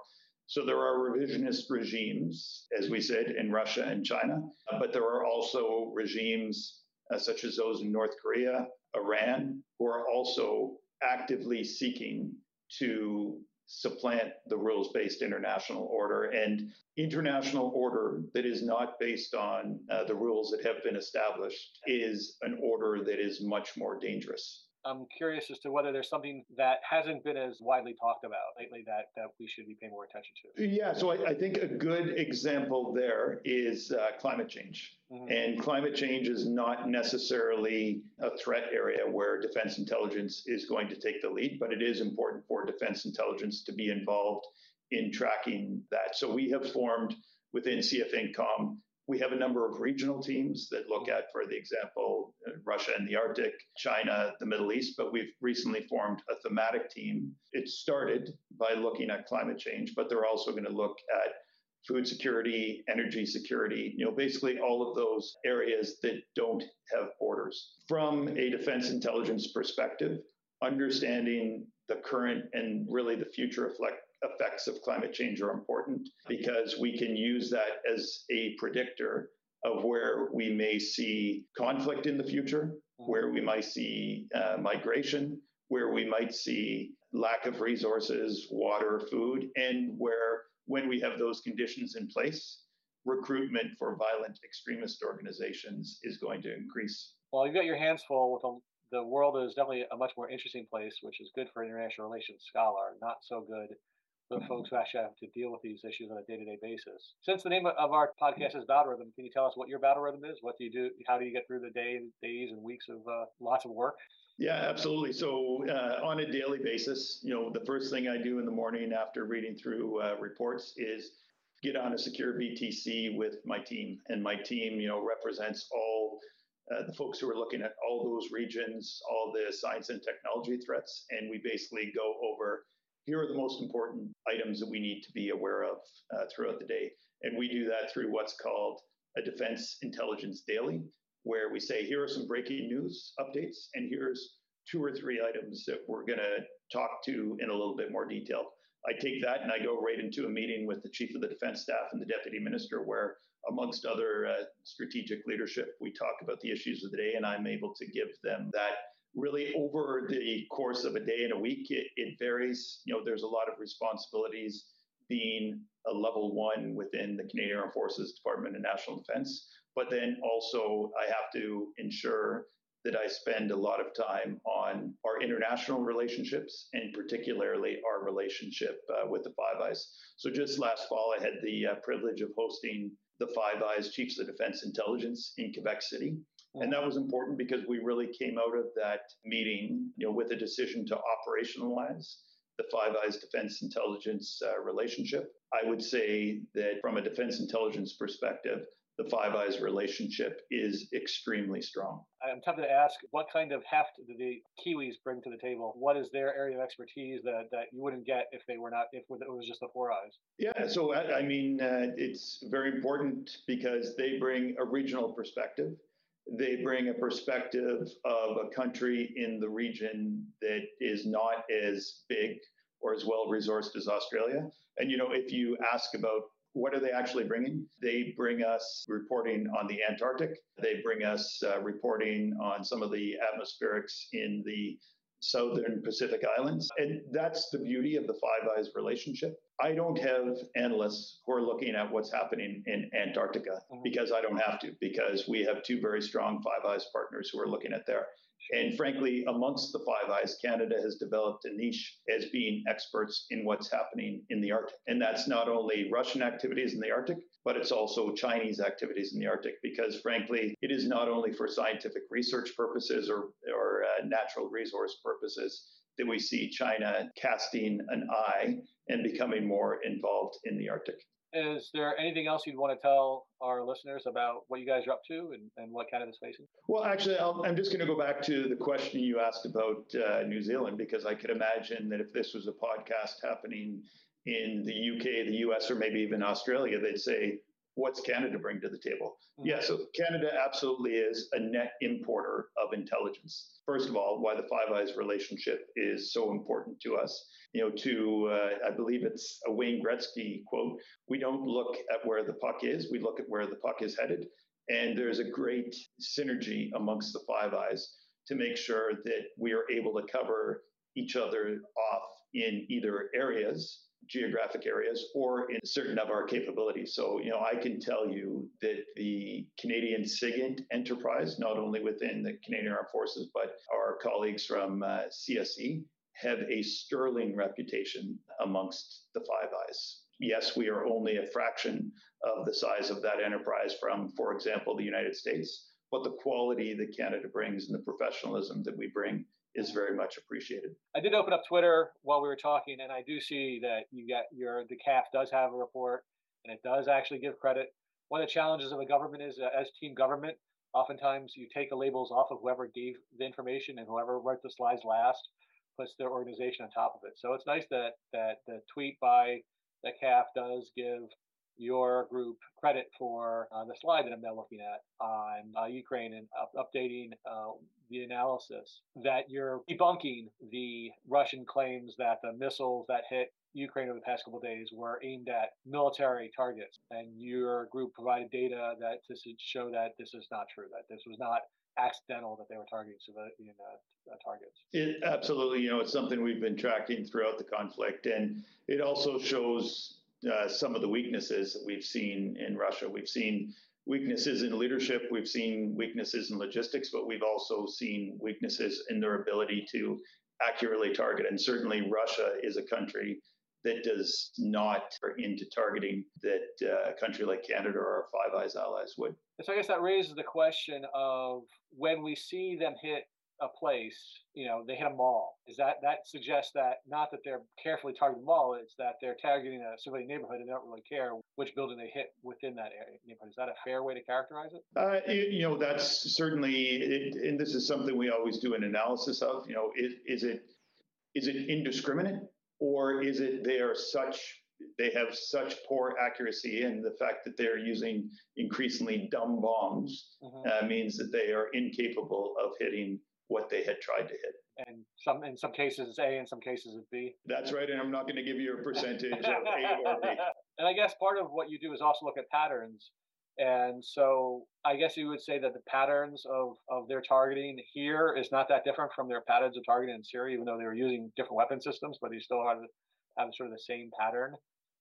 So there are revisionist regimes, as we said, in Russia and China, but there are also regimes uh, such as those in North Korea, Iran, who are also actively seeking to supplant the rules based international order and international order that is not based on uh, the rules that have been established is an order that is much more dangerous I'm curious as to whether there's something that hasn't been as widely talked about lately that, that we should be paying more attention to. Yeah, so I, I think a good example there is uh, climate change. Mm-hmm. And climate change is not necessarily a threat area where defense intelligence is going to take the lead, but it is important for defense intelligence to be involved in tracking that. So we have formed within CFINTCOM we have a number of regional teams that look at, for the example, uh, Russia and the Arctic, China, the Middle East, but we've recently formed a thematic team. It started by looking at climate change, but they're also going to look at food security, energy security, you know, basically all of those areas that don't have borders. From a defense intelligence perspective, understanding the current and really the future effect, effects of climate change are important because we can use that as a predictor of where we may see conflict in the future, mm-hmm. where we might see uh, migration, where we might see lack of resources, water, food, and where, when we have those conditions in place, recruitment for violent extremist organizations is going to increase. Well, you've got your hands full with a, the world is definitely a much more interesting place, which is good for an international relations scholar, not so good the folks who actually have to deal with these issues on a day-to-day basis. Since the name of our podcast is Battle Rhythm, can you tell us what your battle rhythm is? What do you do? How do you get through the day, days and weeks of uh, lots of work? Yeah, absolutely. So uh, on a daily basis, you know, the first thing I do in the morning after reading through uh, reports is get on a secure VTC with my team, and my team, you know, represents all. Uh, the folks who are looking at all those regions, all the science and technology threats, and we basically go over here are the most important items that we need to be aware of uh, throughout the day. And we do that through what's called a Defense Intelligence Daily, where we say, here are some breaking news updates, and here's two or three items that we're going to talk to in a little bit more detail. I take that and I go right into a meeting with the chief of the defense staff and the deputy minister, where, amongst other uh, strategic leadership, we talk about the issues of the day, and I'm able to give them that really over the course of a day and a week, it, it varies. You know, there's a lot of responsibilities being a level one within the Canadian Armed Forces Department of National Defense. But then also, I have to ensure that I spend a lot of time on our international relationships and particularly our relationship uh, with the Five Eyes. So just last fall, I had the uh, privilege of hosting the Five Eyes Chiefs of Defense Intelligence in Quebec City. And that was important because we really came out of that meeting, you know, with a decision to operationalize the Five Eyes defense intelligence uh, relationship. I would say that from a defense intelligence perspective, the Five Eyes relationship is extremely strong. I'm tempted to ask what kind of heft do the Kiwis bring to the table? What is their area of expertise that, that you wouldn't get if they were not, if it was just the Four Eyes? Yeah, so I, I mean, uh, it's very important because they bring a regional perspective. They bring a perspective of a country in the region that is not as big or as well resourced as Australia. And, you know, if you ask about what are they actually bringing? They bring us reporting on the Antarctic. They bring us uh, reporting on some of the atmospherics in the southern Pacific Islands. And that's the beauty of the Five Eyes relationship. I don't have analysts who are looking at what's happening in Antarctica mm-hmm. because I don't have to, because we have two very strong Five Eyes partners who are looking at there. And frankly, amongst the Five Eyes, Canada has developed a niche as being experts in what's happening in the Arctic. And that's not only Russian activities in the Arctic, but it's also Chinese activities in the Arctic, because frankly, it is not only for scientific research purposes or, or uh, natural resource purposes that we see China casting an eye and becoming more involved in the Arctic is there anything else you'd want to tell our listeners about what you guys are up to and, and what Canada's facing? Well, actually, i am just going to go back to the question you asked about uh, New Zealand, because I could imagine that if this was a podcast happening in the UK, the US, or maybe even Australia, they'd say, what's Canada bring to the table? Mm-hmm. Yeah, so Canada absolutely is a net importer of intelligence. First of all, why the Five Eyes relationship is so important to us. You know, to uh, I believe it's a Wayne Gretzky quote: "We don't look at where the puck is; we look at where the puck is headed." And there's a great synergy amongst the Five Eyes to make sure that we are able to cover each other off in either areas geographic areas or in certain of our capabilities. So, you know, I can tell you that the Canadian SIGINT enterprise, not only within the Canadian Armed Forces, but our colleagues from uh, CSE have a sterling reputation amongst the Five Eyes. Yes, we are only a fraction of the size of that enterprise from, for example, the United States, but the quality that Canada brings and the professionalism that we bring is very much appreciated. I did open up Twitter while we were talking, and I do see that you get your the CAF does have a report, and it does actually give credit. One of the challenges of a government is uh, as team government, oftentimes you take the labels off of whoever gave the information, and whoever wrote the slides last puts their organization on top of it. So it's nice that that the tweet by the CAF does give your group credit for uh, the slide that I'm now looking at on uh, Ukraine and up- updating uh, the analysis that you're debunking the Russian claims that the missiles that hit Ukraine over the past couple days were aimed at military targets, and your group provided data that to show that this is not true, that this was not accidental that they were targeting civilian uh, uh, targets. It, absolutely, you know, it's something we've been tracking throughout the conflict, and it also shows uh, some of the weaknesses that we've seen in Russia. We've seen weaknesses in leadership, we've seen weaknesses in logistics, but we've also seen weaknesses in their ability to accurately target. And certainly, Russia is a country that does not into targeting that uh, a country like Canada or our Five Eyes allies would. So I guess that raises the question of when we see them hit a place, you know, they hit a mall. Is that that suggests that not that they're carefully targeting the mall, it's that they're targeting a civilian neighborhood and they don't really care which building they hit within that area, neighborhood. Is that a fair way to characterize it? Uh, you, you know, that's certainly, it, and this is something we always do an analysis of. You know, is, is it is it indiscriminate or is it they are such they have such poor accuracy, and the fact that they're using increasingly dumb bombs uh, means that they are incapable of hitting what they had tried to hit. And some in some cases it's A, in some cases it's B. That's right, and I'm not going to give you a percentage of A or B. And I guess part of what you do is also look at patterns. And so I guess you would say that the patterns of, of their targeting here is not that different from their patterns of targeting in Syria, even though they were using different weapon systems, but they still have, have sort of the same pattern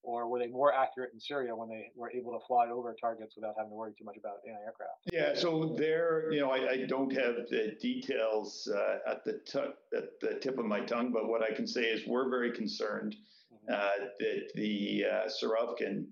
or were they more accurate in Syria when they were able to fly over targets without having to worry too much about anti-aircraft? Yeah, so there, you know, I, I don't have the details uh, at the t- at the tip of my tongue, but what I can say is we're very concerned mm-hmm. uh, that the uh, Surovikin,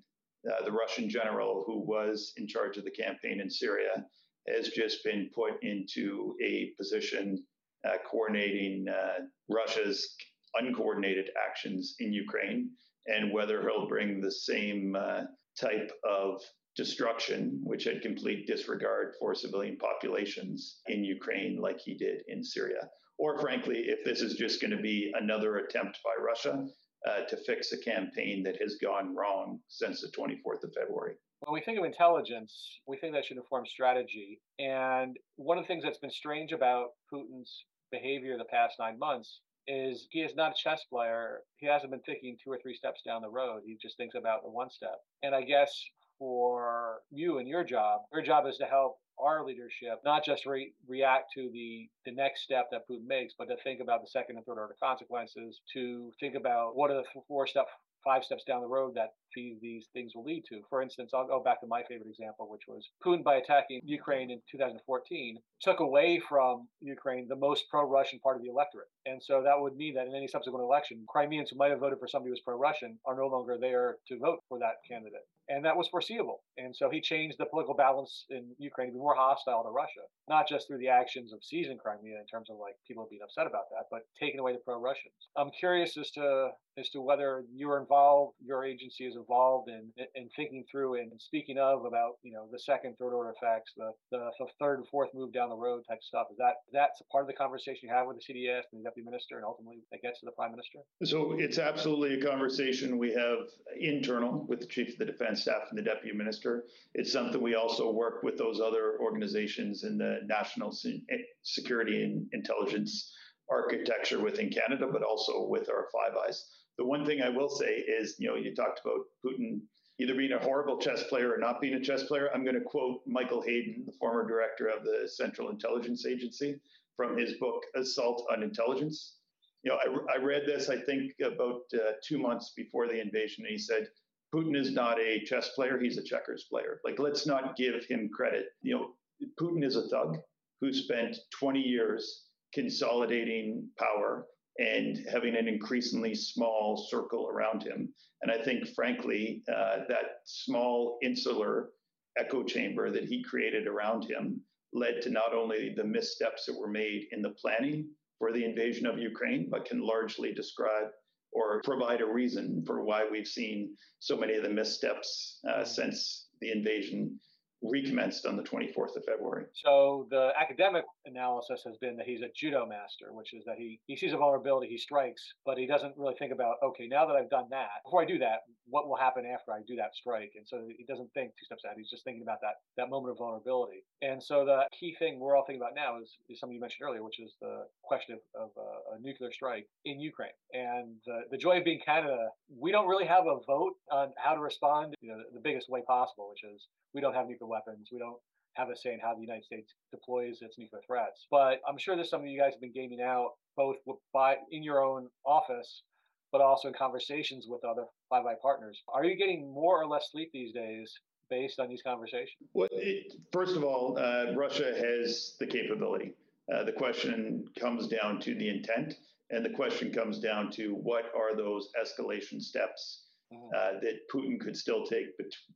uh, the Russian general who was in charge of the campaign in Syria, has just been put into a position uh, coordinating uh, Russia's uncoordinated actions in Ukraine and whether he'll bring the same uh, type of destruction, which had complete disregard for civilian populations in Ukraine, like he did in Syria. Or, frankly, if this is just going to be another attempt by Russia uh, to fix a campaign that has gone wrong since the 24th of February. When we think of intelligence, we think that should inform strategy. And one of the things that's been strange about Putin's behavior the past nine months is he is not a chess player. He hasn't been thinking two or three steps down the road. He just thinks about the one step. And I guess for you and your job, your job is to help our leadership not just re- react to the the next step that Putin makes, but to think about the second and third order consequences, to think about what are the four step five steps down the road that these, these things will lead to. For instance, I'll go back to my favorite example, which was Putin by attacking Ukraine in 2014 took away from Ukraine the most pro-Russian part of the electorate. And so that would mean that in any subsequent election, Crimeans who might have voted for somebody who was pro-Russian are no longer there to vote for that candidate. And that was foreseeable. And so he changed the political balance in Ukraine to be more hostile to Russia, not just through the actions of seizing Crimea in terms of like people being upset about that, but taking away the pro-Russians. I'm curious as to as to whether you're involved, your agency is involved in in thinking through and speaking of about you know the second, third order effects, the the, the third and fourth move down the road type stuff. Is that that's a part of the conversation you have with the CDS and the deputy minister, and ultimately that gets to the prime minister? So it's absolutely a conversation we have internal with the chief of the defense staff and the deputy minister. It's something we also work with those other organizations in the national eh, security and intelligence architecture within Canada, but also with our Five Eyes. The one thing I will say is, you know, you talked about Putin either being a horrible chess player or not being a chess player. I'm going to quote Michael Hayden, the former director of the Central Intelligence Agency, from his book Assault on Intelligence. You know, I, I read this, I think, about uh, two months before the invasion, and he said, Putin is not a chess player, he's a checkers player. Like, let's not give him credit. You know, Putin is a thug who spent 20 years consolidating power and having an increasingly small circle around him. And I think, frankly, uh, that small insular echo chamber that he created around him led to not only the missteps that were made in the planning for the invasion of Ukraine, but can largely describe or provide a reason for why we've seen so many of the missteps uh, since the invasion recommenced on the 24th of February. So the academic analysis has been that he's a judo master, which is that he, he sees a vulnerability, he strikes, but he doesn't really think about, okay, now that I've done that, before I do that, what will happen after I do that strike? And so he doesn't think two steps ahead. He's just thinking about that that moment of vulnerability. And so the key thing we're all thinking about now is, is something you mentioned earlier, which is the question of, of a, a nuclear strike in Ukraine. And the, the joy of being Canada, we don't really have a vote on how to respond, you know, the, the biggest way possible, which is we don't have nuclear weapons. We don't have a say in how the United States deploys its nuclear threats. But I'm sure there's something you guys have been gaming out both by in your own office, but also in conversations with other Five Eye partners. Are you getting more or less sleep these days based on these conversations? Well, it, first of all, uh, Russia has the capability. Uh, the question comes down to the intent, and the question comes down to what are those escalation steps mm-hmm. uh, that Putin could still take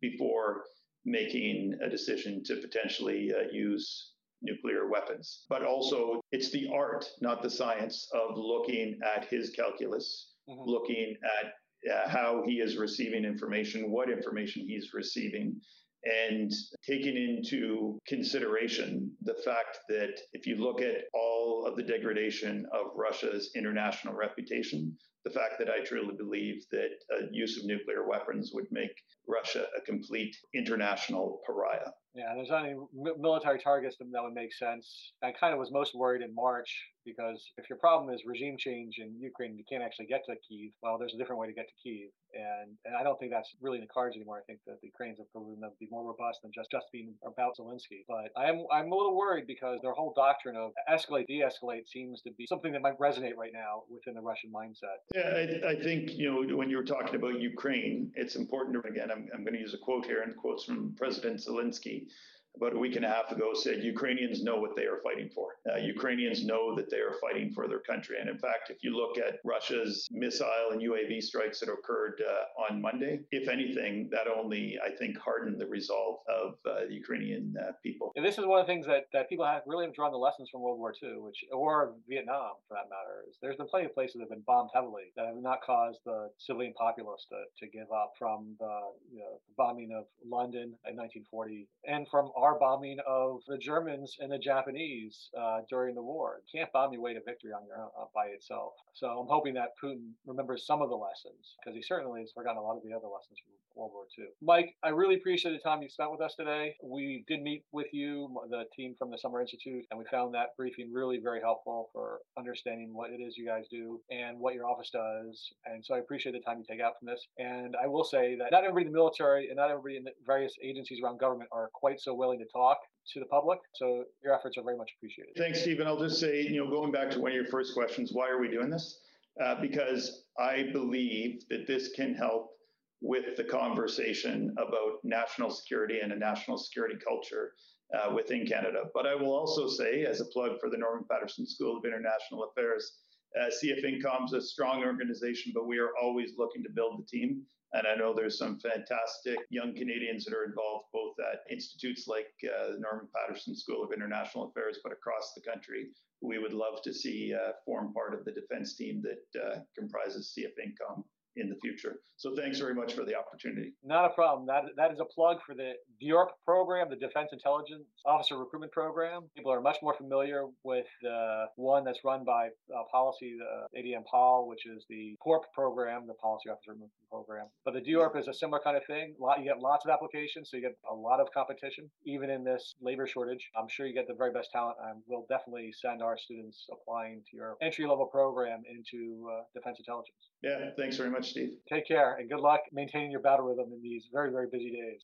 before making a decision to potentially uh, use nuclear weapons. But also, it's the art, not the science, of looking at his calculus, mm-hmm. looking at uh, how he is receiving information, what information he's receiving, and taking into consideration the fact that if you look at all of the degradation of Russia's international reputation, the fact that I truly believe that a use of nuclear weapons would make Russia a complete international pariah. Yeah, there's only military targets that would make sense. I kind of was most worried in March because if your problem is regime change in Ukraine, you can't actually get to Kiev. Well, there's a different way to get to Kiev, and and I don't think that's really in the cards anymore. I think that the Ukrainians have proven them to be more robust than just just being about Zelensky. But I am I'm a little worried because their whole doctrine of escalate, de-escalate seems to be something that might resonate right now within the Russian mindset. Yeah, I, I think you know when you were talking about Ukraine, it's important. To, again, I'm I'm going to use a quote here, and quotes from President Zelensky about a week and a half ago said Ukrainians know what they are fighting for. Uh, Ukrainians know that they are fighting for their country. And in fact, if you look at Russia's missile and UAV strikes that occurred uh, on Monday, if anything, that only, I think, hardened the resolve of uh, the Ukrainian uh, people. And this is one of the things that, that people have really drawn the lessons from World War II, which or Vietnam for that matter. Is there's been plenty of places that have been bombed heavily that have not caused the civilian populace to, to give up from the, you know, bombing of London in 1940 and from our bombing of the Germans and the Japanese uh, during the war. You can't bomb your way to victory on your own uh, by itself. So I'm hoping that Putin remembers some of the lessons because he certainly has forgotten a lot of the other lessons from World War II. Mike, I really appreciate the time you spent with us today. We did meet with you, the team from the Summer Institute, and we found that briefing really very helpful for understanding what it is you guys do and what your office does. And so I appreciate the time you take out from this. And I will say that not everybody in the military and not everybody in the various agencies around government are quite so willing to talk to the public. So your efforts are very much appreciated. Thanks, Stephen. I'll just say, you know, going back to one of your first questions, why are we doing this? Uh, because I believe that this can help with the conversation about national security and a national security culture uh, within Canada. But I will also say, as a plug for the Norman Paterson School of International Affairs, uh, CF is a strong organization, but we are always looking to build the team. And I know there's some fantastic young Canadians that are involved both at institutes like uh, the Norman Paterson School of International Affairs, but across the country. We would love to see uh, form part of the defense team that uh, comprises CF Incom in the future. So thanks very much for the opportunity. Not a problem. That that is a plug for the DIORP program, the Defense Intelligence Officer Recruitment Program. People are much more familiar with the one that's run by uh, Policy, the ADM POL, which is the PORP program, the Policy Officer Recruitment Program. But the DIORP is a similar kind of thing. You get lots of applications, so you get a lot of competition, even in this labor shortage. I'm sure you get the very best talent, and we'll definitely send our students applying to your entry level program into uh, defense intelligence. Yeah, thanks very much, Steve. Take care and good luck maintaining your battle rhythm in these very, very busy days.